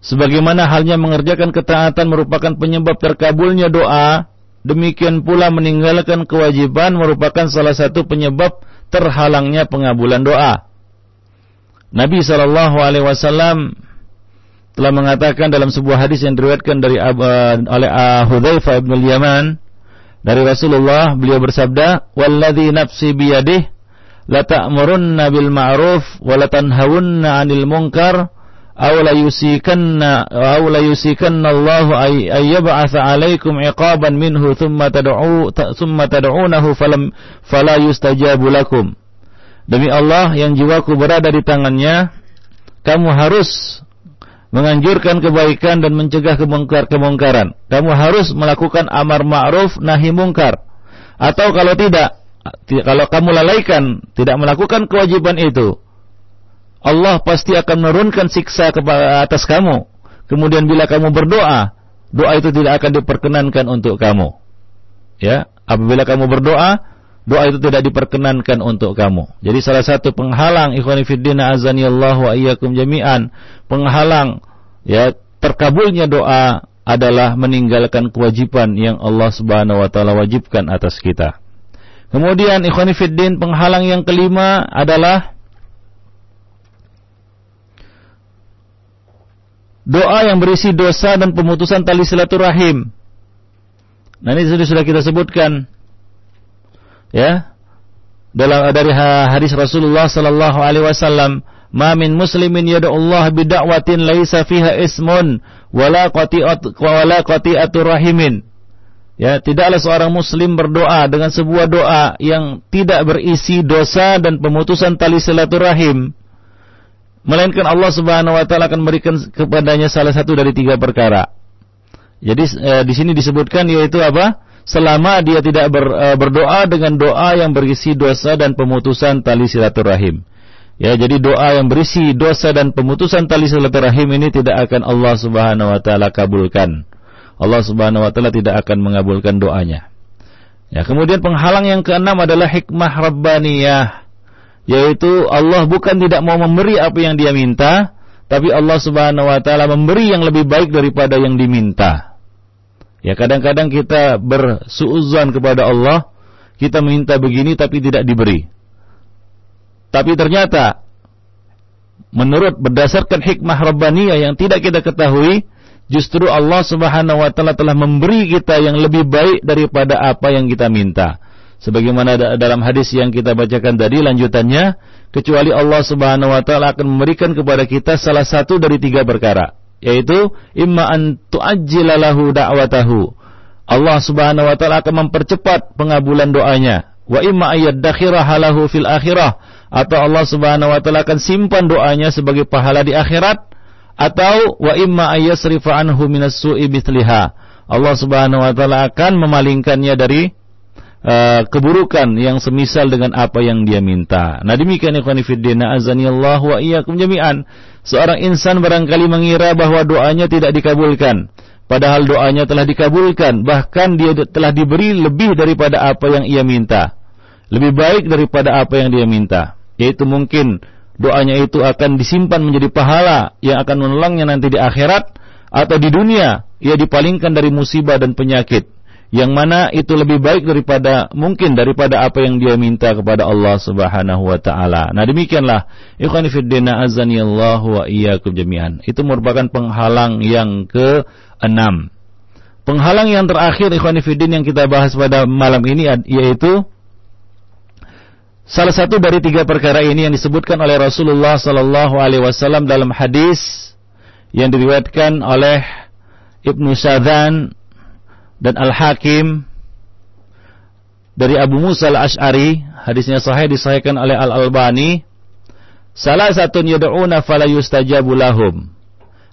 Sebagaimana halnya mengerjakan ketaatan merupakan penyebab terkabulnya doa, demikian pula meninggalkan kewajiban merupakan salah satu penyebab terhalangnya pengabulan doa. Nabi Shallallahu Alaihi Wasallam telah mengatakan dalam sebuah hadis yang diriwayatkan dari uh, oleh uh, Hudzaifah bin Yaman, dari Rasulullah beliau bersabda, "Walladzi nafsi biyadih la ta'murunna bil ma'ruf wa la tanhawunna 'anil munkar aw la yusikanna aw la yusikanna Allah ay, ay yab'atsa 'alaikum 'iqaban minhu thumma tad'u thumma tad'unahu falam fala yustajabu lakum." Demi Allah yang jiwaku berada di tangannya, kamu harus menganjurkan kebaikan dan mencegah kemungkar-kemungkaran. Kamu harus melakukan amar ma'ruf nahi mungkar. Atau kalau tidak, kalau kamu lalaikan, tidak melakukan kewajiban itu, Allah pasti akan menurunkan siksa atas kamu. Kemudian bila kamu berdoa, doa itu tidak akan diperkenankan untuk kamu. Ya, apabila kamu berdoa, doa itu tidak diperkenankan untuk kamu. Jadi salah satu penghalang ikhwani fiddina azani Allah wa iyyakum jami'an, penghalang ya terkabulnya doa adalah meninggalkan kewajiban yang Allah Subhanahu wa taala wajibkan atas kita. Kemudian ikhwani fiddin penghalang yang kelima adalah doa yang berisi dosa dan pemutusan tali silaturahim. Nah ini sudah kita sebutkan ya. Dalam dari hadis Rasulullah sallallahu alaihi wasallam ma min muslimin yad'u Allah bid'awatin laisa fiha ismun wala qati'at wala qati'atur rahimin. Ya tidaklah seorang muslim berdoa dengan sebuah doa yang tidak berisi dosa dan pemutusan tali silaturahim melainkan Allah Subhanahu wa taala akan memberikan kepadanya salah satu dari tiga perkara. Jadi eh, di sini disebutkan yaitu apa selama dia tidak ber, uh, berdoa dengan doa yang berisi dosa dan pemutusan tali silaturahim. Ya, jadi doa yang berisi dosa dan pemutusan tali silaturahim ini tidak akan Allah Subhanahu wa taala kabulkan. Allah Subhanahu wa taala tidak akan mengabulkan doanya. Ya, kemudian penghalang yang keenam adalah hikmah rabbaniyah, yaitu Allah bukan tidak mau memberi apa yang dia minta, tapi Allah Subhanahu wa taala memberi yang lebih baik daripada yang diminta. Ya kadang-kadang kita bersuuzan kepada Allah, kita minta begini tapi tidak diberi. Tapi ternyata menurut berdasarkan hikmah rabbaniyah yang tidak kita ketahui, justru Allah Subhanahu wa taala telah memberi kita yang lebih baik daripada apa yang kita minta. Sebagaimana dalam hadis yang kita bacakan tadi lanjutannya, kecuali Allah Subhanahu wa taala akan memberikan kepada kita salah satu dari tiga perkara, yaitu imma an tu'ajjila lahu da'watahu. Allah Subhanahu wa taala akan mempercepat pengabulan doanya. Wa imma ayyadakhiraha lahu fil akhirah atau Allah Subhanahu wa taala akan simpan doanya sebagai pahala di akhirat atau wa imma ayyasrifa anhu minas su'i mithliha. Allah Subhanahu wa taala akan memalingkannya dari uh, keburukan yang semisal dengan apa yang dia minta. Nah demikian ikhwan fillah azanillahu wa iyyakum jami'an. Seorang insan barangkali mengira bahwa doanya tidak dikabulkan. Padahal doanya telah dikabulkan, bahkan dia telah diberi lebih daripada apa yang ia minta. Lebih baik daripada apa yang dia minta yaitu mungkin doanya itu akan disimpan menjadi pahala yang akan menolongnya nanti di akhirat atau di dunia ia dipalingkan dari musibah dan penyakit yang mana itu lebih baik daripada mungkin daripada apa yang dia minta kepada Allah Subhanahu wa taala. Nah, demikianlah ikhwan fillah azani Allah wa iyyakum jami'an. Itu merupakan penghalang yang ke-6. Penghalang yang terakhir ikhwan yang kita bahas pada malam ini yaitu Salah satu dari tiga perkara ini yang disebutkan oleh Rasulullah Sallallahu Alaihi Wasallam dalam hadis yang diriwayatkan oleh Ibnu Sadan dan Al Hakim dari Abu Musa al Ashari, hadisnya sahih disahihkan oleh Al Albani. Salah satu yad'una fala yustajabu lahum.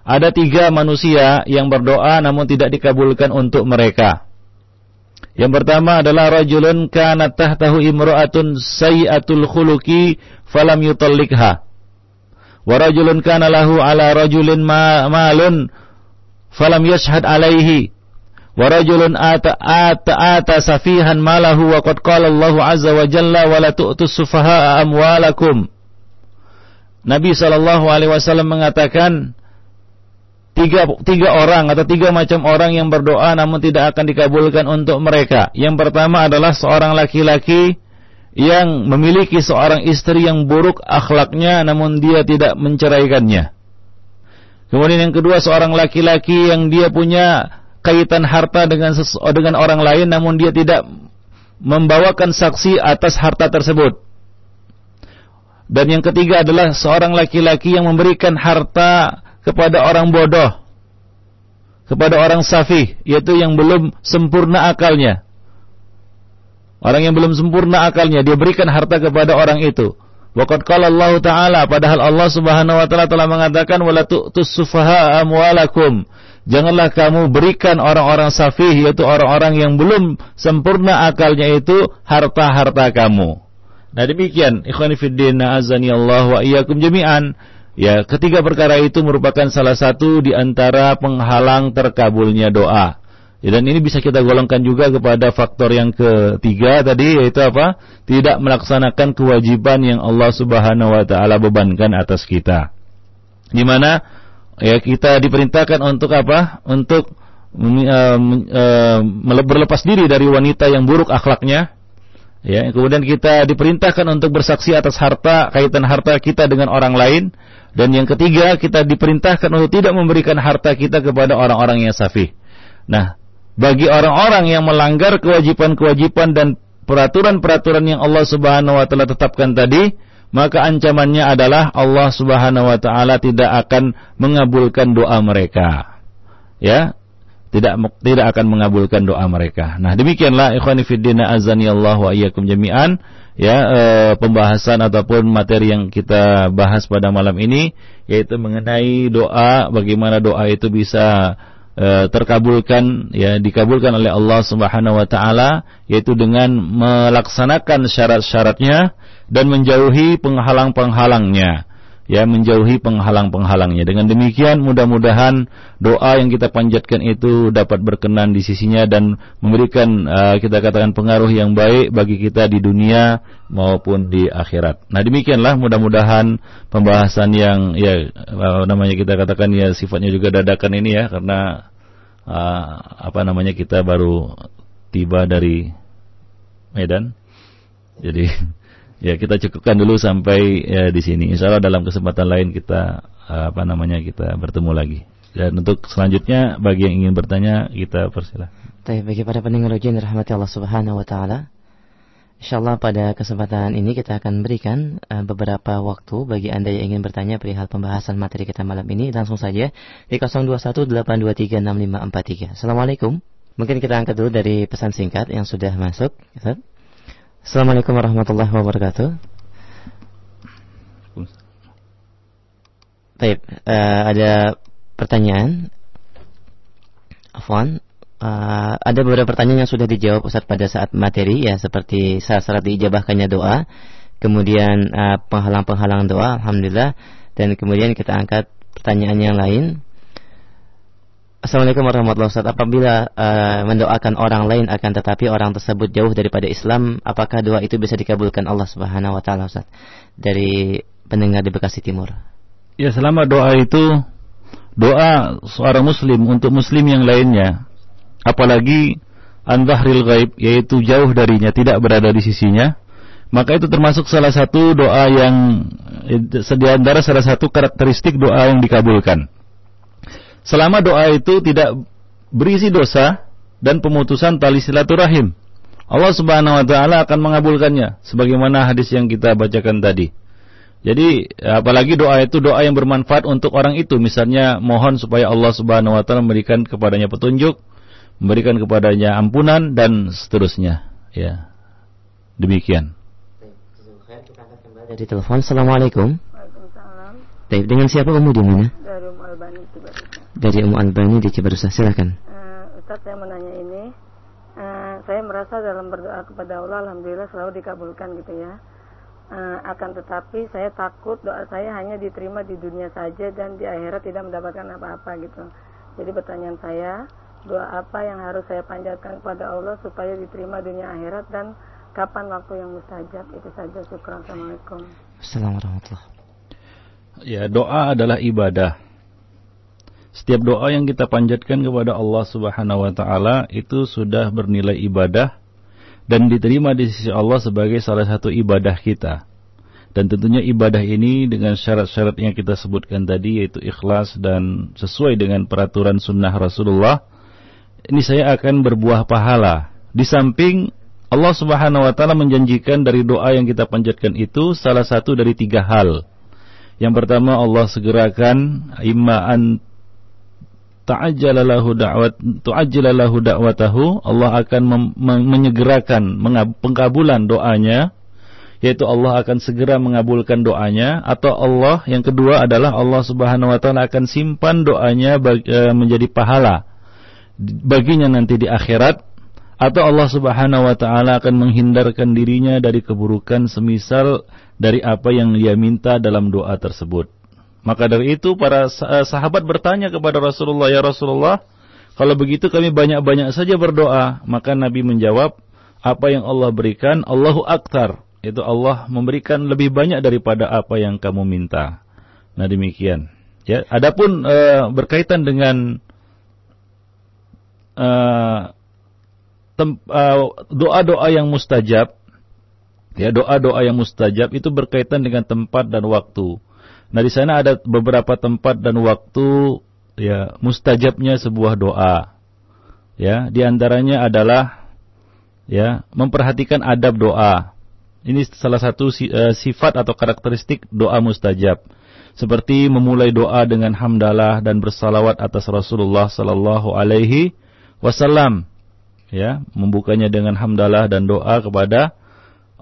Ada tiga manusia yang berdoa namun tidak dikabulkan untuk mereka. Yang pertama adalah rajulun kana tahtahu imra'atun sayyatul khuluqi falam yutallikha. Wa rajulun kana lahu ala rajulin ma malun falam yashhad alaihi. Wa ata ata ata safihan malahu wa qad qala Allah azza wa jalla wa la amwalakum. Nabi sallallahu alaihi wasallam mengatakan tiga, tiga orang atau tiga macam orang yang berdoa namun tidak akan dikabulkan untuk mereka. Yang pertama adalah seorang laki-laki yang memiliki seorang istri yang buruk akhlaknya namun dia tidak menceraikannya. Kemudian yang kedua seorang laki-laki yang dia punya kaitan harta dengan dengan orang lain namun dia tidak membawakan saksi atas harta tersebut. Dan yang ketiga adalah seorang laki-laki yang memberikan harta kepada orang bodoh, kepada orang safih, yaitu yang belum sempurna akalnya. Orang yang belum sempurna akalnya, dia berikan harta kepada orang itu. Waqad qala Allah Ta'ala, padahal Allah Subhanahu wa taala telah mengatakan wala tu'tus sufaha amwalakum. Janganlah kamu berikan orang-orang safih yaitu orang-orang yang belum sempurna akalnya itu harta-harta kamu. Nah demikian ikhwan fillah azani Allah wa iyyakum jami'an. Ya, ketiga perkara itu merupakan salah satu di antara penghalang terkabulnya doa. Ya, dan ini bisa kita golongkan juga kepada faktor yang ketiga tadi yaitu apa? Tidak melaksanakan kewajiban yang Allah Subhanahu wa taala bebankan atas kita. Di mana ya kita diperintahkan untuk apa? Untuk uh, uh, berlepas diri dari wanita yang buruk akhlaknya. Ya, kemudian kita diperintahkan untuk bersaksi atas harta kaitan harta kita dengan orang lain dan yang ketiga, kita diperintahkan untuk tidak memberikan harta kita kepada orang-orang yang safih. Nah, bagi orang-orang yang melanggar kewajiban-kewajiban dan peraturan-peraturan yang Allah Subhanahu wa taala tetapkan tadi, maka ancamannya adalah Allah Subhanahu wa taala tidak akan mengabulkan doa mereka. Ya, tidak tidak akan mengabulkan doa mereka. Nah, demikianlah ikhwani fiddina azani Allah wa iyyakum jami'an ya e, pembahasan ataupun materi yang kita bahas pada malam ini yaitu mengenai doa bagaimana doa itu bisa e, terkabulkan ya dikabulkan oleh Allah Subhanahu wa taala yaitu dengan melaksanakan syarat-syaratnya dan menjauhi penghalang-penghalangnya ya menjauhi penghalang-penghalangnya. Dengan demikian mudah-mudahan doa yang kita panjatkan itu dapat berkenan di sisinya dan memberikan uh, kita katakan pengaruh yang baik bagi kita di dunia maupun di akhirat. Nah, demikianlah mudah-mudahan pembahasan yang ya uh, namanya kita katakan ya sifatnya juga dadakan ini ya karena uh, apa namanya kita baru tiba dari Medan. Jadi ya kita cukupkan dulu sampai ya, di sini. Insya Allah dalam kesempatan lain kita apa namanya kita bertemu lagi. Dan untuk selanjutnya bagi yang ingin bertanya kita persilahkan. Baik, bagi para pendengar ujian rahmati Allah Subhanahu wa taala. Insyaallah pada kesempatan ini kita akan berikan uh, beberapa waktu bagi Anda yang ingin bertanya perihal pembahasan materi kita malam ini langsung saja di 0218236543. Assalamualaikum. Mungkin kita angkat dulu dari pesan singkat yang sudah masuk. Assalamualaikum warahmatullahi wabarakatuh. Baik, uh, ada pertanyaan. Afwan, uh, ada beberapa pertanyaan yang sudah dijawab Ustaz pada saat materi ya seperti syarat diijabahkannya doa, kemudian uh, penghalang-penghalang doa alhamdulillah dan kemudian kita angkat pertanyaan yang lain. Assalamualaikum warahmatullahi wabarakatuh. Apabila uh, mendoakan orang lain akan tetapi orang tersebut jauh daripada Islam, apakah doa itu bisa dikabulkan Allah Subhanahu wa taala Ustaz? Dari pendengar di Bekasi Timur. Ya, selama doa itu doa seorang muslim untuk muslim yang lainnya apalagi andahril ghaib yaitu jauh darinya tidak berada di sisinya maka itu termasuk salah satu doa yang di antara salah satu karakteristik doa yang dikabulkan selama doa itu tidak berisi dosa dan pemutusan tali silaturahim Allah Subhanahu wa taala akan mengabulkannya sebagaimana hadis yang kita bacakan tadi jadi apalagi doa itu doa yang bermanfaat untuk orang itu misalnya mohon supaya Allah Subhanahu wa taala memberikan kepadanya petunjuk memberikan kepadanya ampunan dan seterusnya. Ya. Demikian. Dari telepon, Assalamualaikum. Waalaikumsalam. dengan siapa Umu di mana? Dari Umu Albani Cibarusah. Dari Umu Albani di Cibarusah, silakan. Uh, Ustaz saya menanya ini, uh, saya merasa dalam berdoa kepada Allah, alhamdulillah selalu dikabulkan gitu ya. Uh, akan tetapi saya takut doa saya hanya diterima di dunia saja dan di akhirat tidak mendapatkan apa-apa gitu. Jadi pertanyaan saya, doa apa yang harus saya panjatkan kepada Allah supaya diterima dunia akhirat dan kapan waktu yang mustajab? Itu saja. Syukur. Assalamualaikum. Assalamualaikum ya doa adalah ibadah setiap doa yang kita panjatkan kepada Allah Subhanahu wa taala itu sudah bernilai ibadah dan diterima di sisi Allah sebagai salah satu ibadah kita. Dan tentunya ibadah ini dengan syarat-syarat yang kita sebutkan tadi yaitu ikhlas dan sesuai dengan peraturan sunnah Rasulullah ini saya akan berbuah pahala. Di samping Allah Subhanahu wa taala menjanjikan dari doa yang kita panjatkan itu salah satu dari tiga hal. Yang pertama Allah segerakan imma an ta'ajjala lahu da'wat tu'ajjala lahu da'watahu Allah akan menyegerakan pengkabulan doanya yaitu Allah akan segera mengabulkan doanya atau Allah yang kedua adalah Allah Subhanahu wa taala akan simpan doanya e, menjadi pahala baginya nanti di akhirat atau Allah Subhanahu wa taala akan menghindarkan dirinya dari keburukan semisal dari apa yang dia minta dalam doa tersebut. Maka dari itu para eh, sahabat bertanya kepada Rasulullah, "Ya Rasulullah, kalau begitu kami banyak-banyak saja berdoa." Maka Nabi menjawab, "Apa yang Allah berikan, Allahu aktar." Itu Allah memberikan lebih banyak daripada apa yang kamu minta. Nah, demikian. Ya, adapun e, berkaitan dengan Eh, doa-doa yang mustajab, ya doa-doa yang mustajab itu berkaitan dengan tempat dan waktu. Nah di sana ada beberapa tempat dan waktu ya mustajabnya sebuah doa. Ya, di antaranya adalah ya memperhatikan adab doa. Ini salah satu eh, sifat atau karakteristik doa mustajab. Seperti memulai doa dengan hamdalah dan bersalawat atas Rasulullah sallallahu alaihi wasallam ya membukanya dengan hamdalah dan doa kepada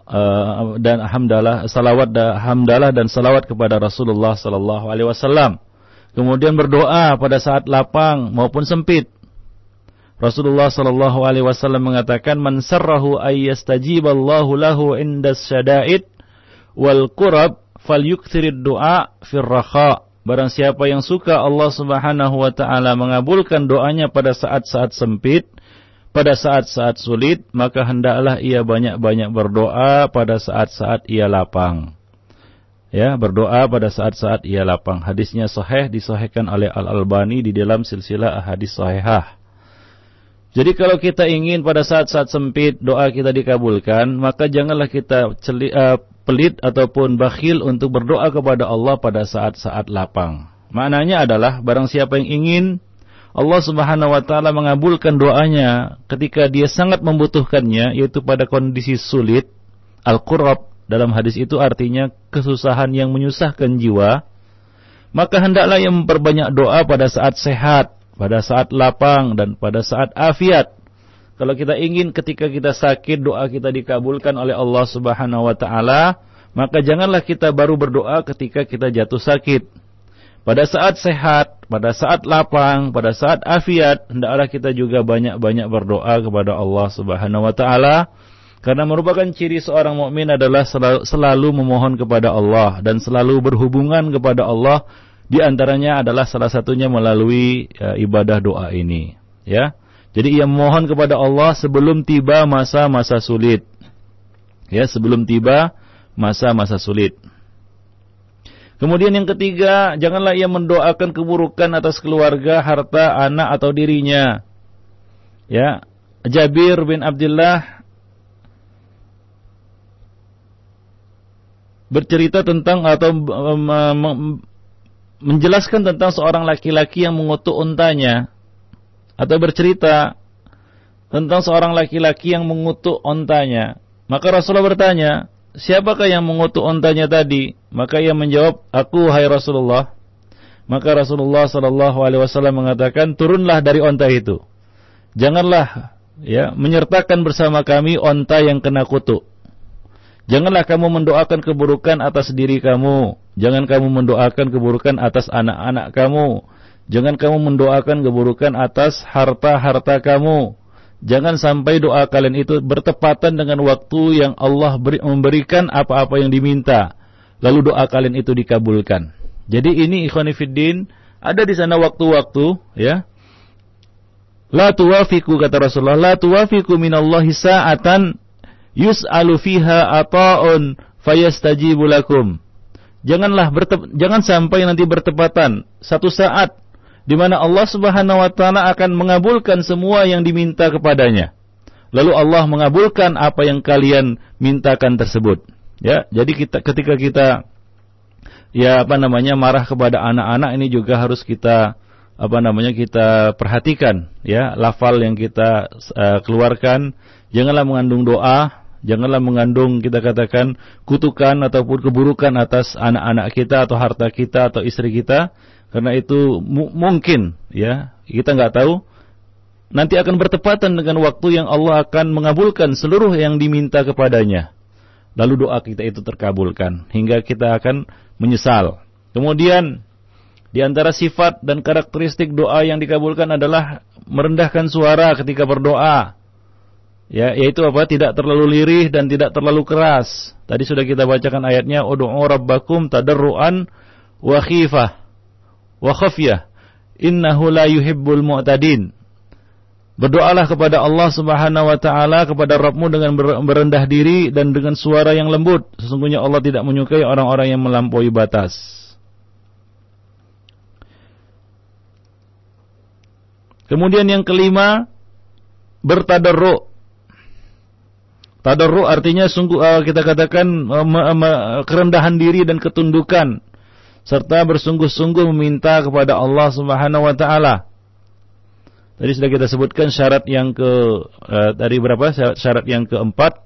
uh, dan hamdalah salawat dan hamdalah dan salawat kepada Rasulullah sallallahu alaihi wasallam. Kemudian berdoa pada saat lapang maupun sempit. Rasulullah sallallahu alaihi wasallam mengatakan man sarrahu ay yastajiballahu lahu inda syada'id wal qurab falyukthirid du'a fir raha Barang siapa yang suka Allah Subhanahu wa taala mengabulkan doanya pada saat-saat sempit, pada saat-saat sulit, maka hendaklah ia banyak-banyak berdoa pada saat-saat ia lapang. Ya, berdoa pada saat-saat ia lapang. Hadisnya sahih disahihkan oleh Al-Albani di dalam silsilah hadis sahihah. Jadi kalau kita ingin pada saat-saat sempit doa kita dikabulkan, maka janganlah kita celi, uh, pelit ataupun bakhil untuk berdoa kepada Allah pada saat-saat lapang. Maknanya adalah barang siapa yang ingin Allah Subhanahu wa taala mengabulkan doanya ketika dia sangat membutuhkannya yaitu pada kondisi sulit, al-qurab dalam hadis itu artinya kesusahan yang menyusahkan jiwa, maka hendaklah yang memperbanyak doa pada saat sehat, pada saat lapang dan pada saat afiat. Kalau kita ingin ketika kita sakit doa kita dikabulkan oleh Allah Subhanahu wa taala, maka janganlah kita baru berdoa ketika kita jatuh sakit. Pada saat sehat, pada saat lapang, pada saat afiat, hendaklah kita juga banyak-banyak berdoa kepada Allah Subhanahu wa taala karena merupakan ciri seorang mukmin adalah selalu, selalu memohon kepada Allah dan selalu berhubungan kepada Allah di antaranya adalah salah satunya melalui uh, ibadah doa ini, ya. Jadi ia memohon kepada Allah sebelum tiba masa-masa sulit. Ya, sebelum tiba masa-masa sulit. Kemudian yang ketiga, janganlah ia mendoakan keburukan atas keluarga, harta, anak atau dirinya. Ya, Jabir bin Abdullah bercerita tentang atau menjelaskan tentang seorang laki-laki yang mengutuk untanya atau bercerita tentang seorang laki-laki yang mengutuk untanya. Maka Rasulullah bertanya, siapakah yang mengutuk untanya tadi? Maka ia menjawab, aku hai Rasulullah. Maka Rasulullah Shallallahu Alaihi Wasallam mengatakan, turunlah dari onta itu. Janganlah ya menyertakan bersama kami onta yang kena kutuk. Janganlah kamu mendoakan keburukan atas diri kamu. Jangan kamu mendoakan keburukan atas anak-anak kamu. Jangan kamu mendoakan keburukan atas harta-harta kamu. Jangan sampai doa kalian itu bertepatan dengan waktu yang Allah beri, memberikan apa-apa yang diminta. Lalu doa kalian itu dikabulkan. Jadi ini ikhwanifiddin ada di sana waktu-waktu ya. La tuwafiku kata Rasulullah, la tuwafiku minallahi sa'atan yus'alu fiha ata'un fayastajibu lakum. Janganlah jangan sampai nanti bertepatan satu saat di mana Allah Subhanahu wa taala akan mengabulkan semua yang diminta kepadanya. Lalu Allah mengabulkan apa yang kalian mintakan tersebut. Ya, jadi kita ketika kita ya apa namanya marah kepada anak-anak ini juga harus kita apa namanya kita perhatikan ya lafal yang kita uh, keluarkan janganlah mengandung doa Janganlah mengandung kita katakan kutukan ataupun keburukan atas anak-anak kita atau harta kita atau istri kita karena itu mu mungkin ya kita nggak tahu nanti akan bertepatan dengan waktu yang Allah akan mengabulkan seluruh yang diminta kepadanya. Lalu doa kita itu terkabulkan hingga kita akan menyesal. Kemudian di antara sifat dan karakteristik doa yang dikabulkan adalah merendahkan suara ketika berdoa. Ya, yaitu apa? Tidak terlalu lirih dan tidak terlalu keras. Tadi sudah kita bacakan ayatnya, "Ud'u rabbakum tadarruan wa khifah wa khafyah. Innahu la yuhibbul mu'tadin." Berdoalah kepada Allah Subhanahu wa taala kepada Rabbmu dengan merendah diri dan dengan suara yang lembut. Sesungguhnya Allah tidak menyukai orang-orang yang melampaui batas. Kemudian yang kelima, bertadarru Tadarru artinya sungguh uh, kita katakan uh, kerendahan diri dan ketundukan serta bersungguh-sungguh meminta kepada Allah Subhanahu wa taala. Tadi sudah kita sebutkan syarat yang ke uh, tadi berapa? Syarat yang keempat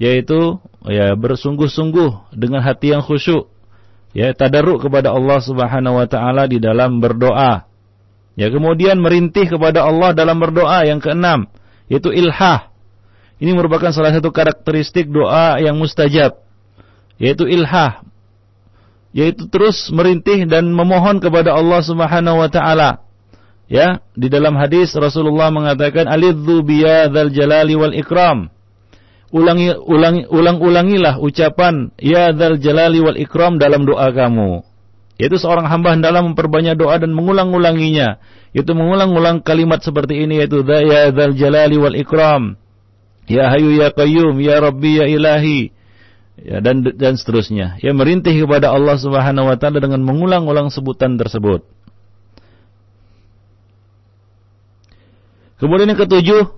yaitu ya bersungguh-sungguh dengan hati yang khusyuk. Ya, tadarruk kepada Allah Subhanahu wa taala di dalam berdoa. Ya, kemudian merintih kepada Allah dalam berdoa yang keenam yaitu ilhah ini merupakan salah satu karakteristik doa yang mustajab, yaitu ilhah, yaitu terus merintih dan memohon kepada Allah Subhanahu wa taala. Ya, di dalam hadis Rasulullah mengatakan alidzu biyadzal jalali wal ikram. Ulangi ulangi ulang-ulangilah ucapan ya dzal jalali wal ikram dalam doa kamu. Yaitu seorang hamba hendaklah memperbanyak doa dan mengulang-ulanginya. Yaitu mengulang-ulang kalimat seperti ini yaitu ya dzal jalali wal ikram. Ya Hayu Ya Qayyum, Ya Rabbi Ya Ilahi, ya, dan dan seterusnya. Ya merintih kepada Allah Subhanahu Wa Taala dengan mengulang-ulang sebutan tersebut. Kemudian yang ketujuh,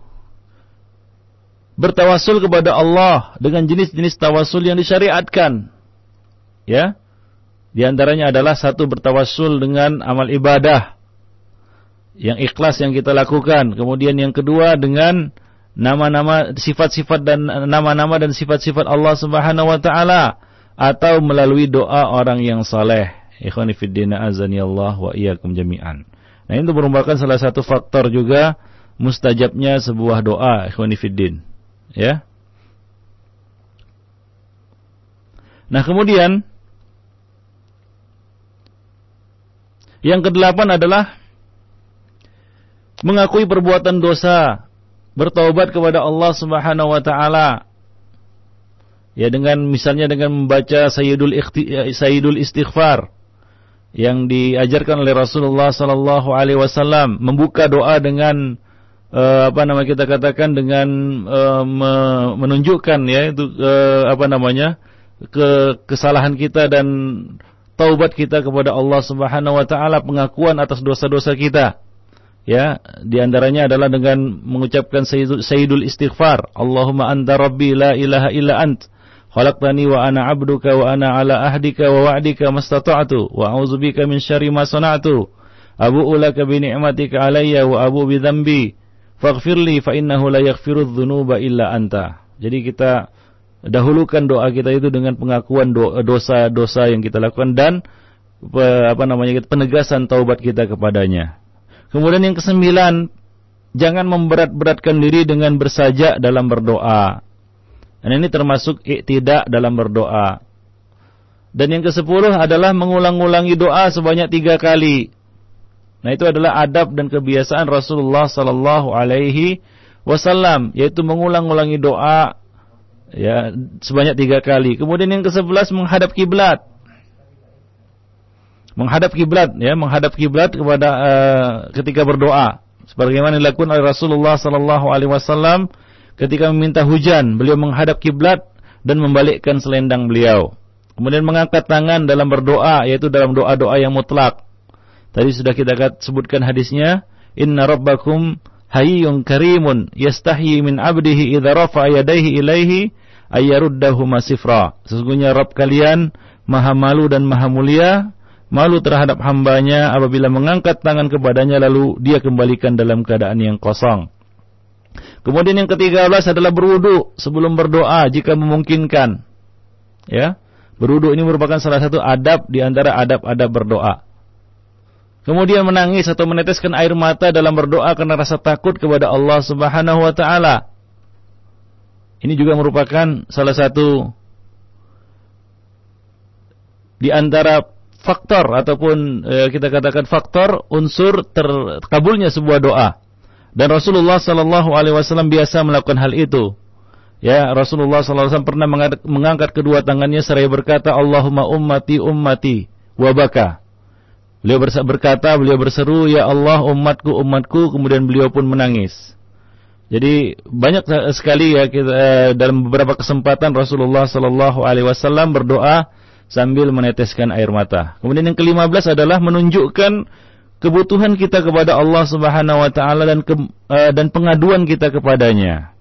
bertawasul kepada Allah dengan jenis-jenis tawasul yang disyariatkan. Ya. Di antaranya adalah satu bertawasul dengan amal ibadah yang ikhlas yang kita lakukan. Kemudian yang kedua dengan nama-nama sifat-sifat dan nama-nama dan sifat-sifat Allah Subhanahu wa taala atau melalui doa orang yang saleh. Ikhwani fiddin azani Allah wa iyyakum jami'an. Nah, itu merupakan salah satu faktor juga mustajabnya sebuah doa ikhwani fiddin. Ya. Nah, kemudian yang kedelapan adalah mengakui perbuatan dosa, bertaubat kepada Allah Subhanahu wa taala. Ya dengan misalnya dengan membaca Sayyidul, Sayyidul Istighfar yang diajarkan oleh Rasulullah sallallahu alaihi wasallam, membuka doa dengan uh, apa nama kita katakan dengan uh, me menunjukkan ya itu uh, apa namanya ke kesalahan kita dan taubat kita kepada Allah Subhanahu wa taala, pengakuan atas dosa-dosa kita ya di antaranya adalah dengan mengucapkan sayyidul istighfar. Allahumma anta rabbi la ilaha illa ant. Khalaqtani wa ana abduka wa ana ala ahdika wa wa'dika mastata'tu. Wa a'udzubika min syarri ma sana'tu. Abu'u laka bi ni'matika alayya wa abu bi dhanbi. Faghfirli fa innahu la yaghfiru dzunuba illa anta. Jadi kita dahulukan doa kita itu dengan pengakuan dosa-dosa yang kita lakukan dan apa namanya penegasan taubat kita kepadanya Kemudian yang kesembilan, jangan memberat-beratkan diri dengan bersajak dalam berdoa. Dan ini termasuk tidak dalam berdoa. Dan yang kesepuluh adalah mengulang-ulangi doa sebanyak tiga kali. Nah itu adalah adab dan kebiasaan Rasulullah Sallallahu Alaihi Wasallam, yaitu mengulang-ulangi doa ya sebanyak tiga kali. Kemudian yang kesebelas menghadap kiblat menghadap kiblat ya menghadap kiblat kepada uh, ketika berdoa. Sebagaimana dilakukan oleh Rasulullah sallallahu alaihi wasallam ketika meminta hujan. Beliau menghadap kiblat dan membalikkan selendang beliau. Kemudian mengangkat tangan dalam berdoa yaitu dalam doa-doa yang mutlak. Tadi sudah kita sebutkan hadisnya inna rabbakum hayyun karimun yastahi min abdihi idza rafa'a yadayhi ilaihi ayyaruddahu masifra. Sesungguhnya Rabb kalian maha malu dan maha mulia malu terhadap hambanya apabila mengangkat tangan kepadanya lalu dia kembalikan dalam keadaan yang kosong. Kemudian yang ketiga belas adalah berwudu sebelum berdoa jika memungkinkan. Ya, berwudu ini merupakan salah satu adab di antara adab-adab berdoa. Kemudian menangis atau meneteskan air mata dalam berdoa karena rasa takut kepada Allah Subhanahu wa taala. Ini juga merupakan salah satu di antara faktor ataupun e, kita katakan faktor unsur terkabulnya sebuah doa. Dan Rasulullah Sallallahu Alaihi Wasallam biasa melakukan hal itu. Ya Rasulullah Wasallam pernah mengangkat kedua tangannya seraya berkata Allahumma ummati ummati wabaka. Beliau berkata, beliau berseru, Ya Allah umatku umatku, kemudian beliau pun menangis. Jadi banyak sekali ya kita, eh, dalam beberapa kesempatan Rasulullah Wasallam berdoa sambil meneteskan air mata. Kemudian yang kelima belas adalah menunjukkan kebutuhan kita kepada Allah Subhanahu wa taala dan ke, uh, dan pengaduan kita kepadanya.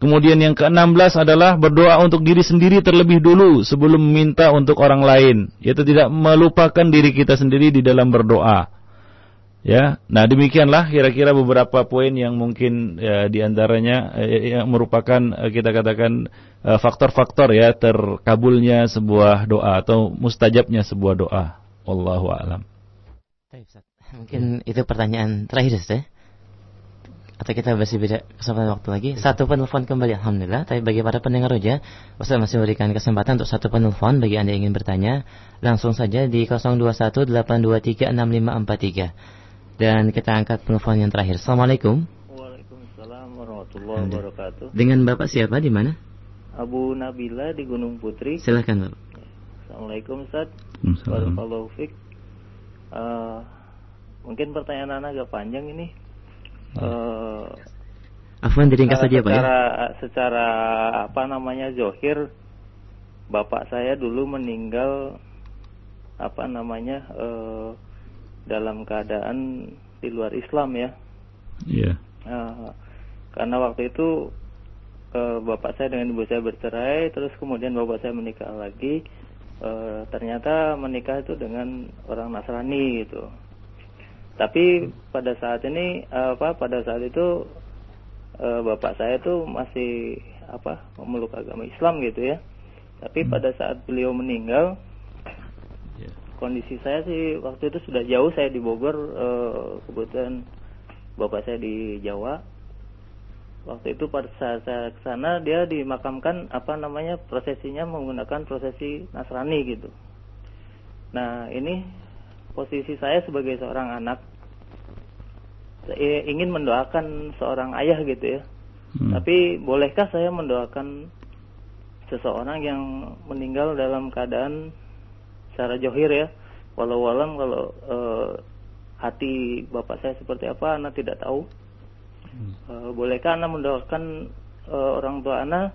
Kemudian yang ke-16 adalah berdoa untuk diri sendiri terlebih dulu sebelum meminta untuk orang lain, yaitu tidak melupakan diri kita sendiri di dalam berdoa. Ya, nah demikianlah kira-kira beberapa poin yang mungkin ya, di antaranya eh, yang merupakan eh, kita katakan eh, faktor-faktor ya terkabulnya sebuah doa atau mustajabnya sebuah doa. Wallahu a'lam. Mungkin itu pertanyaan terakhir ya. Atau kita masih beda kesempatan waktu lagi. Satu penelpon kembali Alhamdulillah. Tapi bagi para pendengar saja, Ustaz masih memberikan kesempatan untuk satu penelpon bagi Anda yang ingin bertanya. Langsung saja di 021 823 6543. Dan kita angkat telepon yang terakhir. Assalamualaikum. Waalaikumsalam warahmatullahi wabarakatuh. Dengan Bapak siapa di mana? Abu Nabila di Gunung Putri. Silakan, Bapak. Assalamualaikum Ustaz. Waalaikumsalam. Uh, mungkin pertanyaan Anda agak panjang ini. Uh, Afwan diringkas saja Pak ya. Secara apa namanya Zohir Bapak saya dulu meninggal apa namanya uh, dalam keadaan di luar Islam ya. Iya. Uh, karena waktu itu uh, bapak saya dengan ibu saya bercerai, terus kemudian bapak saya menikah lagi. Uh, ternyata menikah itu dengan orang Nasrani gitu. Tapi pada saat ini apa pada saat itu uh, bapak saya itu masih apa memeluk agama Islam gitu ya. Tapi hmm. pada saat beliau meninggal yeah. Kondisi saya sih waktu itu sudah jauh saya di Bogor uh, kebetulan bapak saya di Jawa waktu itu pada saat saya ke sana dia dimakamkan apa namanya prosesinya menggunakan prosesi Nasrani gitu. Nah ini posisi saya sebagai seorang anak saya ingin mendoakan seorang ayah gitu ya. Hmm. Tapi bolehkah saya mendoakan seseorang yang meninggal dalam keadaan secara johir ya? Walau walam kalau e, hati bapak saya seperti apa, anak tidak tahu. Hmm. Uh, bolehkah anak mendoakan uh, orang tua anak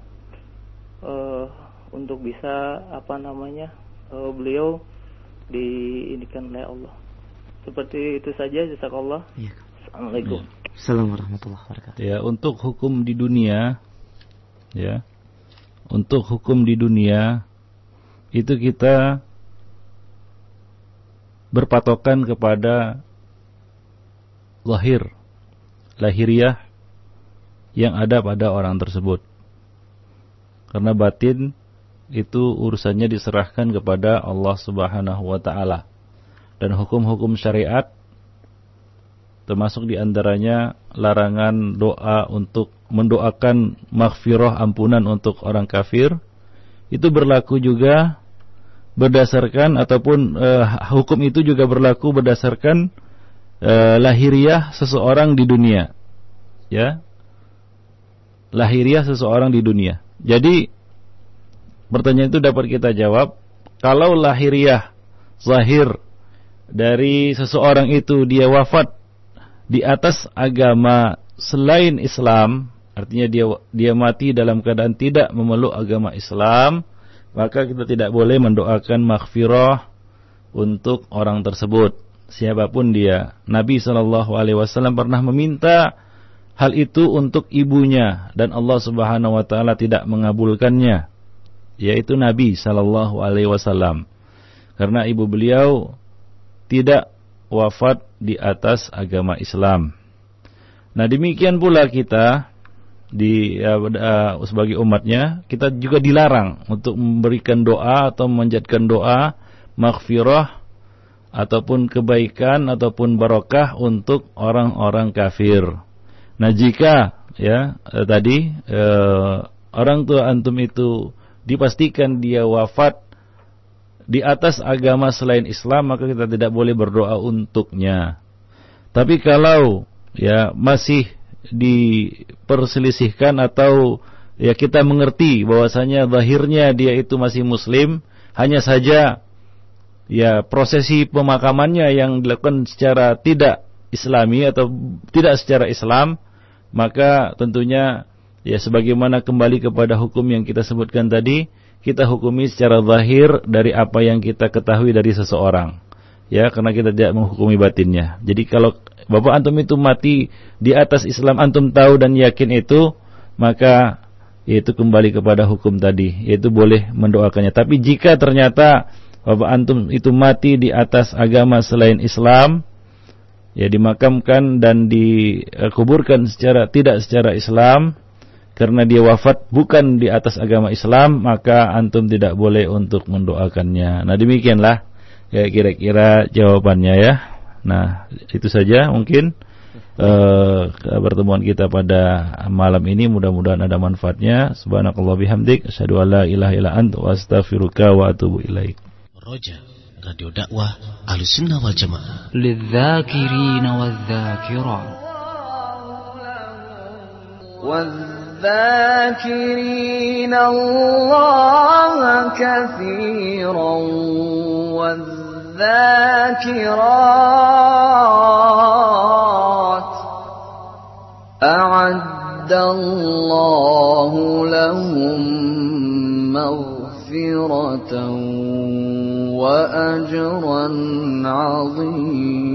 uh, untuk bisa apa namanya uh, beliau diindikan oleh Allah. Seperti itu saja, jazakallah. Ya. Assalamualaikum. Ya. Assalamualaikum warahmatullahi wabarakatuh. Ya, untuk hukum di dunia ya. Untuk hukum di dunia itu kita berpatokan kepada lahir, lahiriah yang ada pada orang tersebut. Karena batin itu urusannya diserahkan kepada Allah Subhanahu wa taala. Dan hukum-hukum syariat termasuk di antaranya larangan doa untuk mendoakan maghfirah ampunan untuk orang kafir itu berlaku juga berdasarkan ataupun uh, hukum itu juga berlaku berdasarkan eh, lahiriah seseorang di dunia. Ya. Lahiriah seseorang di dunia. Jadi pertanyaan itu dapat kita jawab kalau lahiriah zahir dari seseorang itu dia wafat di atas agama selain Islam, artinya dia dia mati dalam keadaan tidak memeluk agama Islam, maka kita tidak boleh mendoakan maghfirah untuk orang tersebut siapa pun dia. Nabi Shallallahu Alaihi Wasallam pernah meminta hal itu untuk ibunya dan Allah Subhanahu Wa Taala tidak mengabulkannya, yaitu Nabi Shallallahu Alaihi Wasallam, karena ibu beliau tidak wafat di atas agama Islam. Nah demikian pula kita di uh, sebagai umatnya kita juga dilarang untuk memberikan doa atau memanjatkan doa maghfirah ataupun kebaikan ataupun barokah untuk orang-orang kafir. Nah, jika ya eh, tadi eh, orang tua antum itu dipastikan dia wafat di atas agama selain Islam, maka kita tidak boleh berdoa untuknya. Tapi kalau ya masih diperselisihkan atau ya kita mengerti bahwasanya zahirnya dia itu masih muslim, hanya saja ya prosesi pemakamannya yang dilakukan secara tidak islami atau tidak secara Islam maka tentunya ya sebagaimana kembali kepada hukum yang kita sebutkan tadi kita hukumi secara zahir dari apa yang kita ketahui dari seseorang. Ya karena kita tidak menghukumi batinnya. Jadi kalau bapak antum itu mati di atas Islam antum tahu dan yakin itu maka yaitu kembali kepada hukum tadi yaitu boleh mendoakannya tapi jika ternyata Bapak antum itu mati di atas agama selain Islam, ya dimakamkan dan dikuburkan secara tidak secara Islam karena dia wafat bukan di atas agama Islam, maka antum tidak boleh untuk mendoakannya. Nah, demikianlah kira-kira jawabannya ya. Nah, itu saja mungkin uh, pertemuan kita pada malam ini mudah-mudahan ada manfaatnya. Subhanakallah bihamdik asyhadu an la ilaha illa anta wa astaghfiruka wa atubu ilaik. Roja Radio Dakwah Ahlussunnah wal Jamaah للذاكرين والذاكرات والذاكرين الله كثيرا والذاكرات أعد الله لهم مغفرة وأجرا عظيما.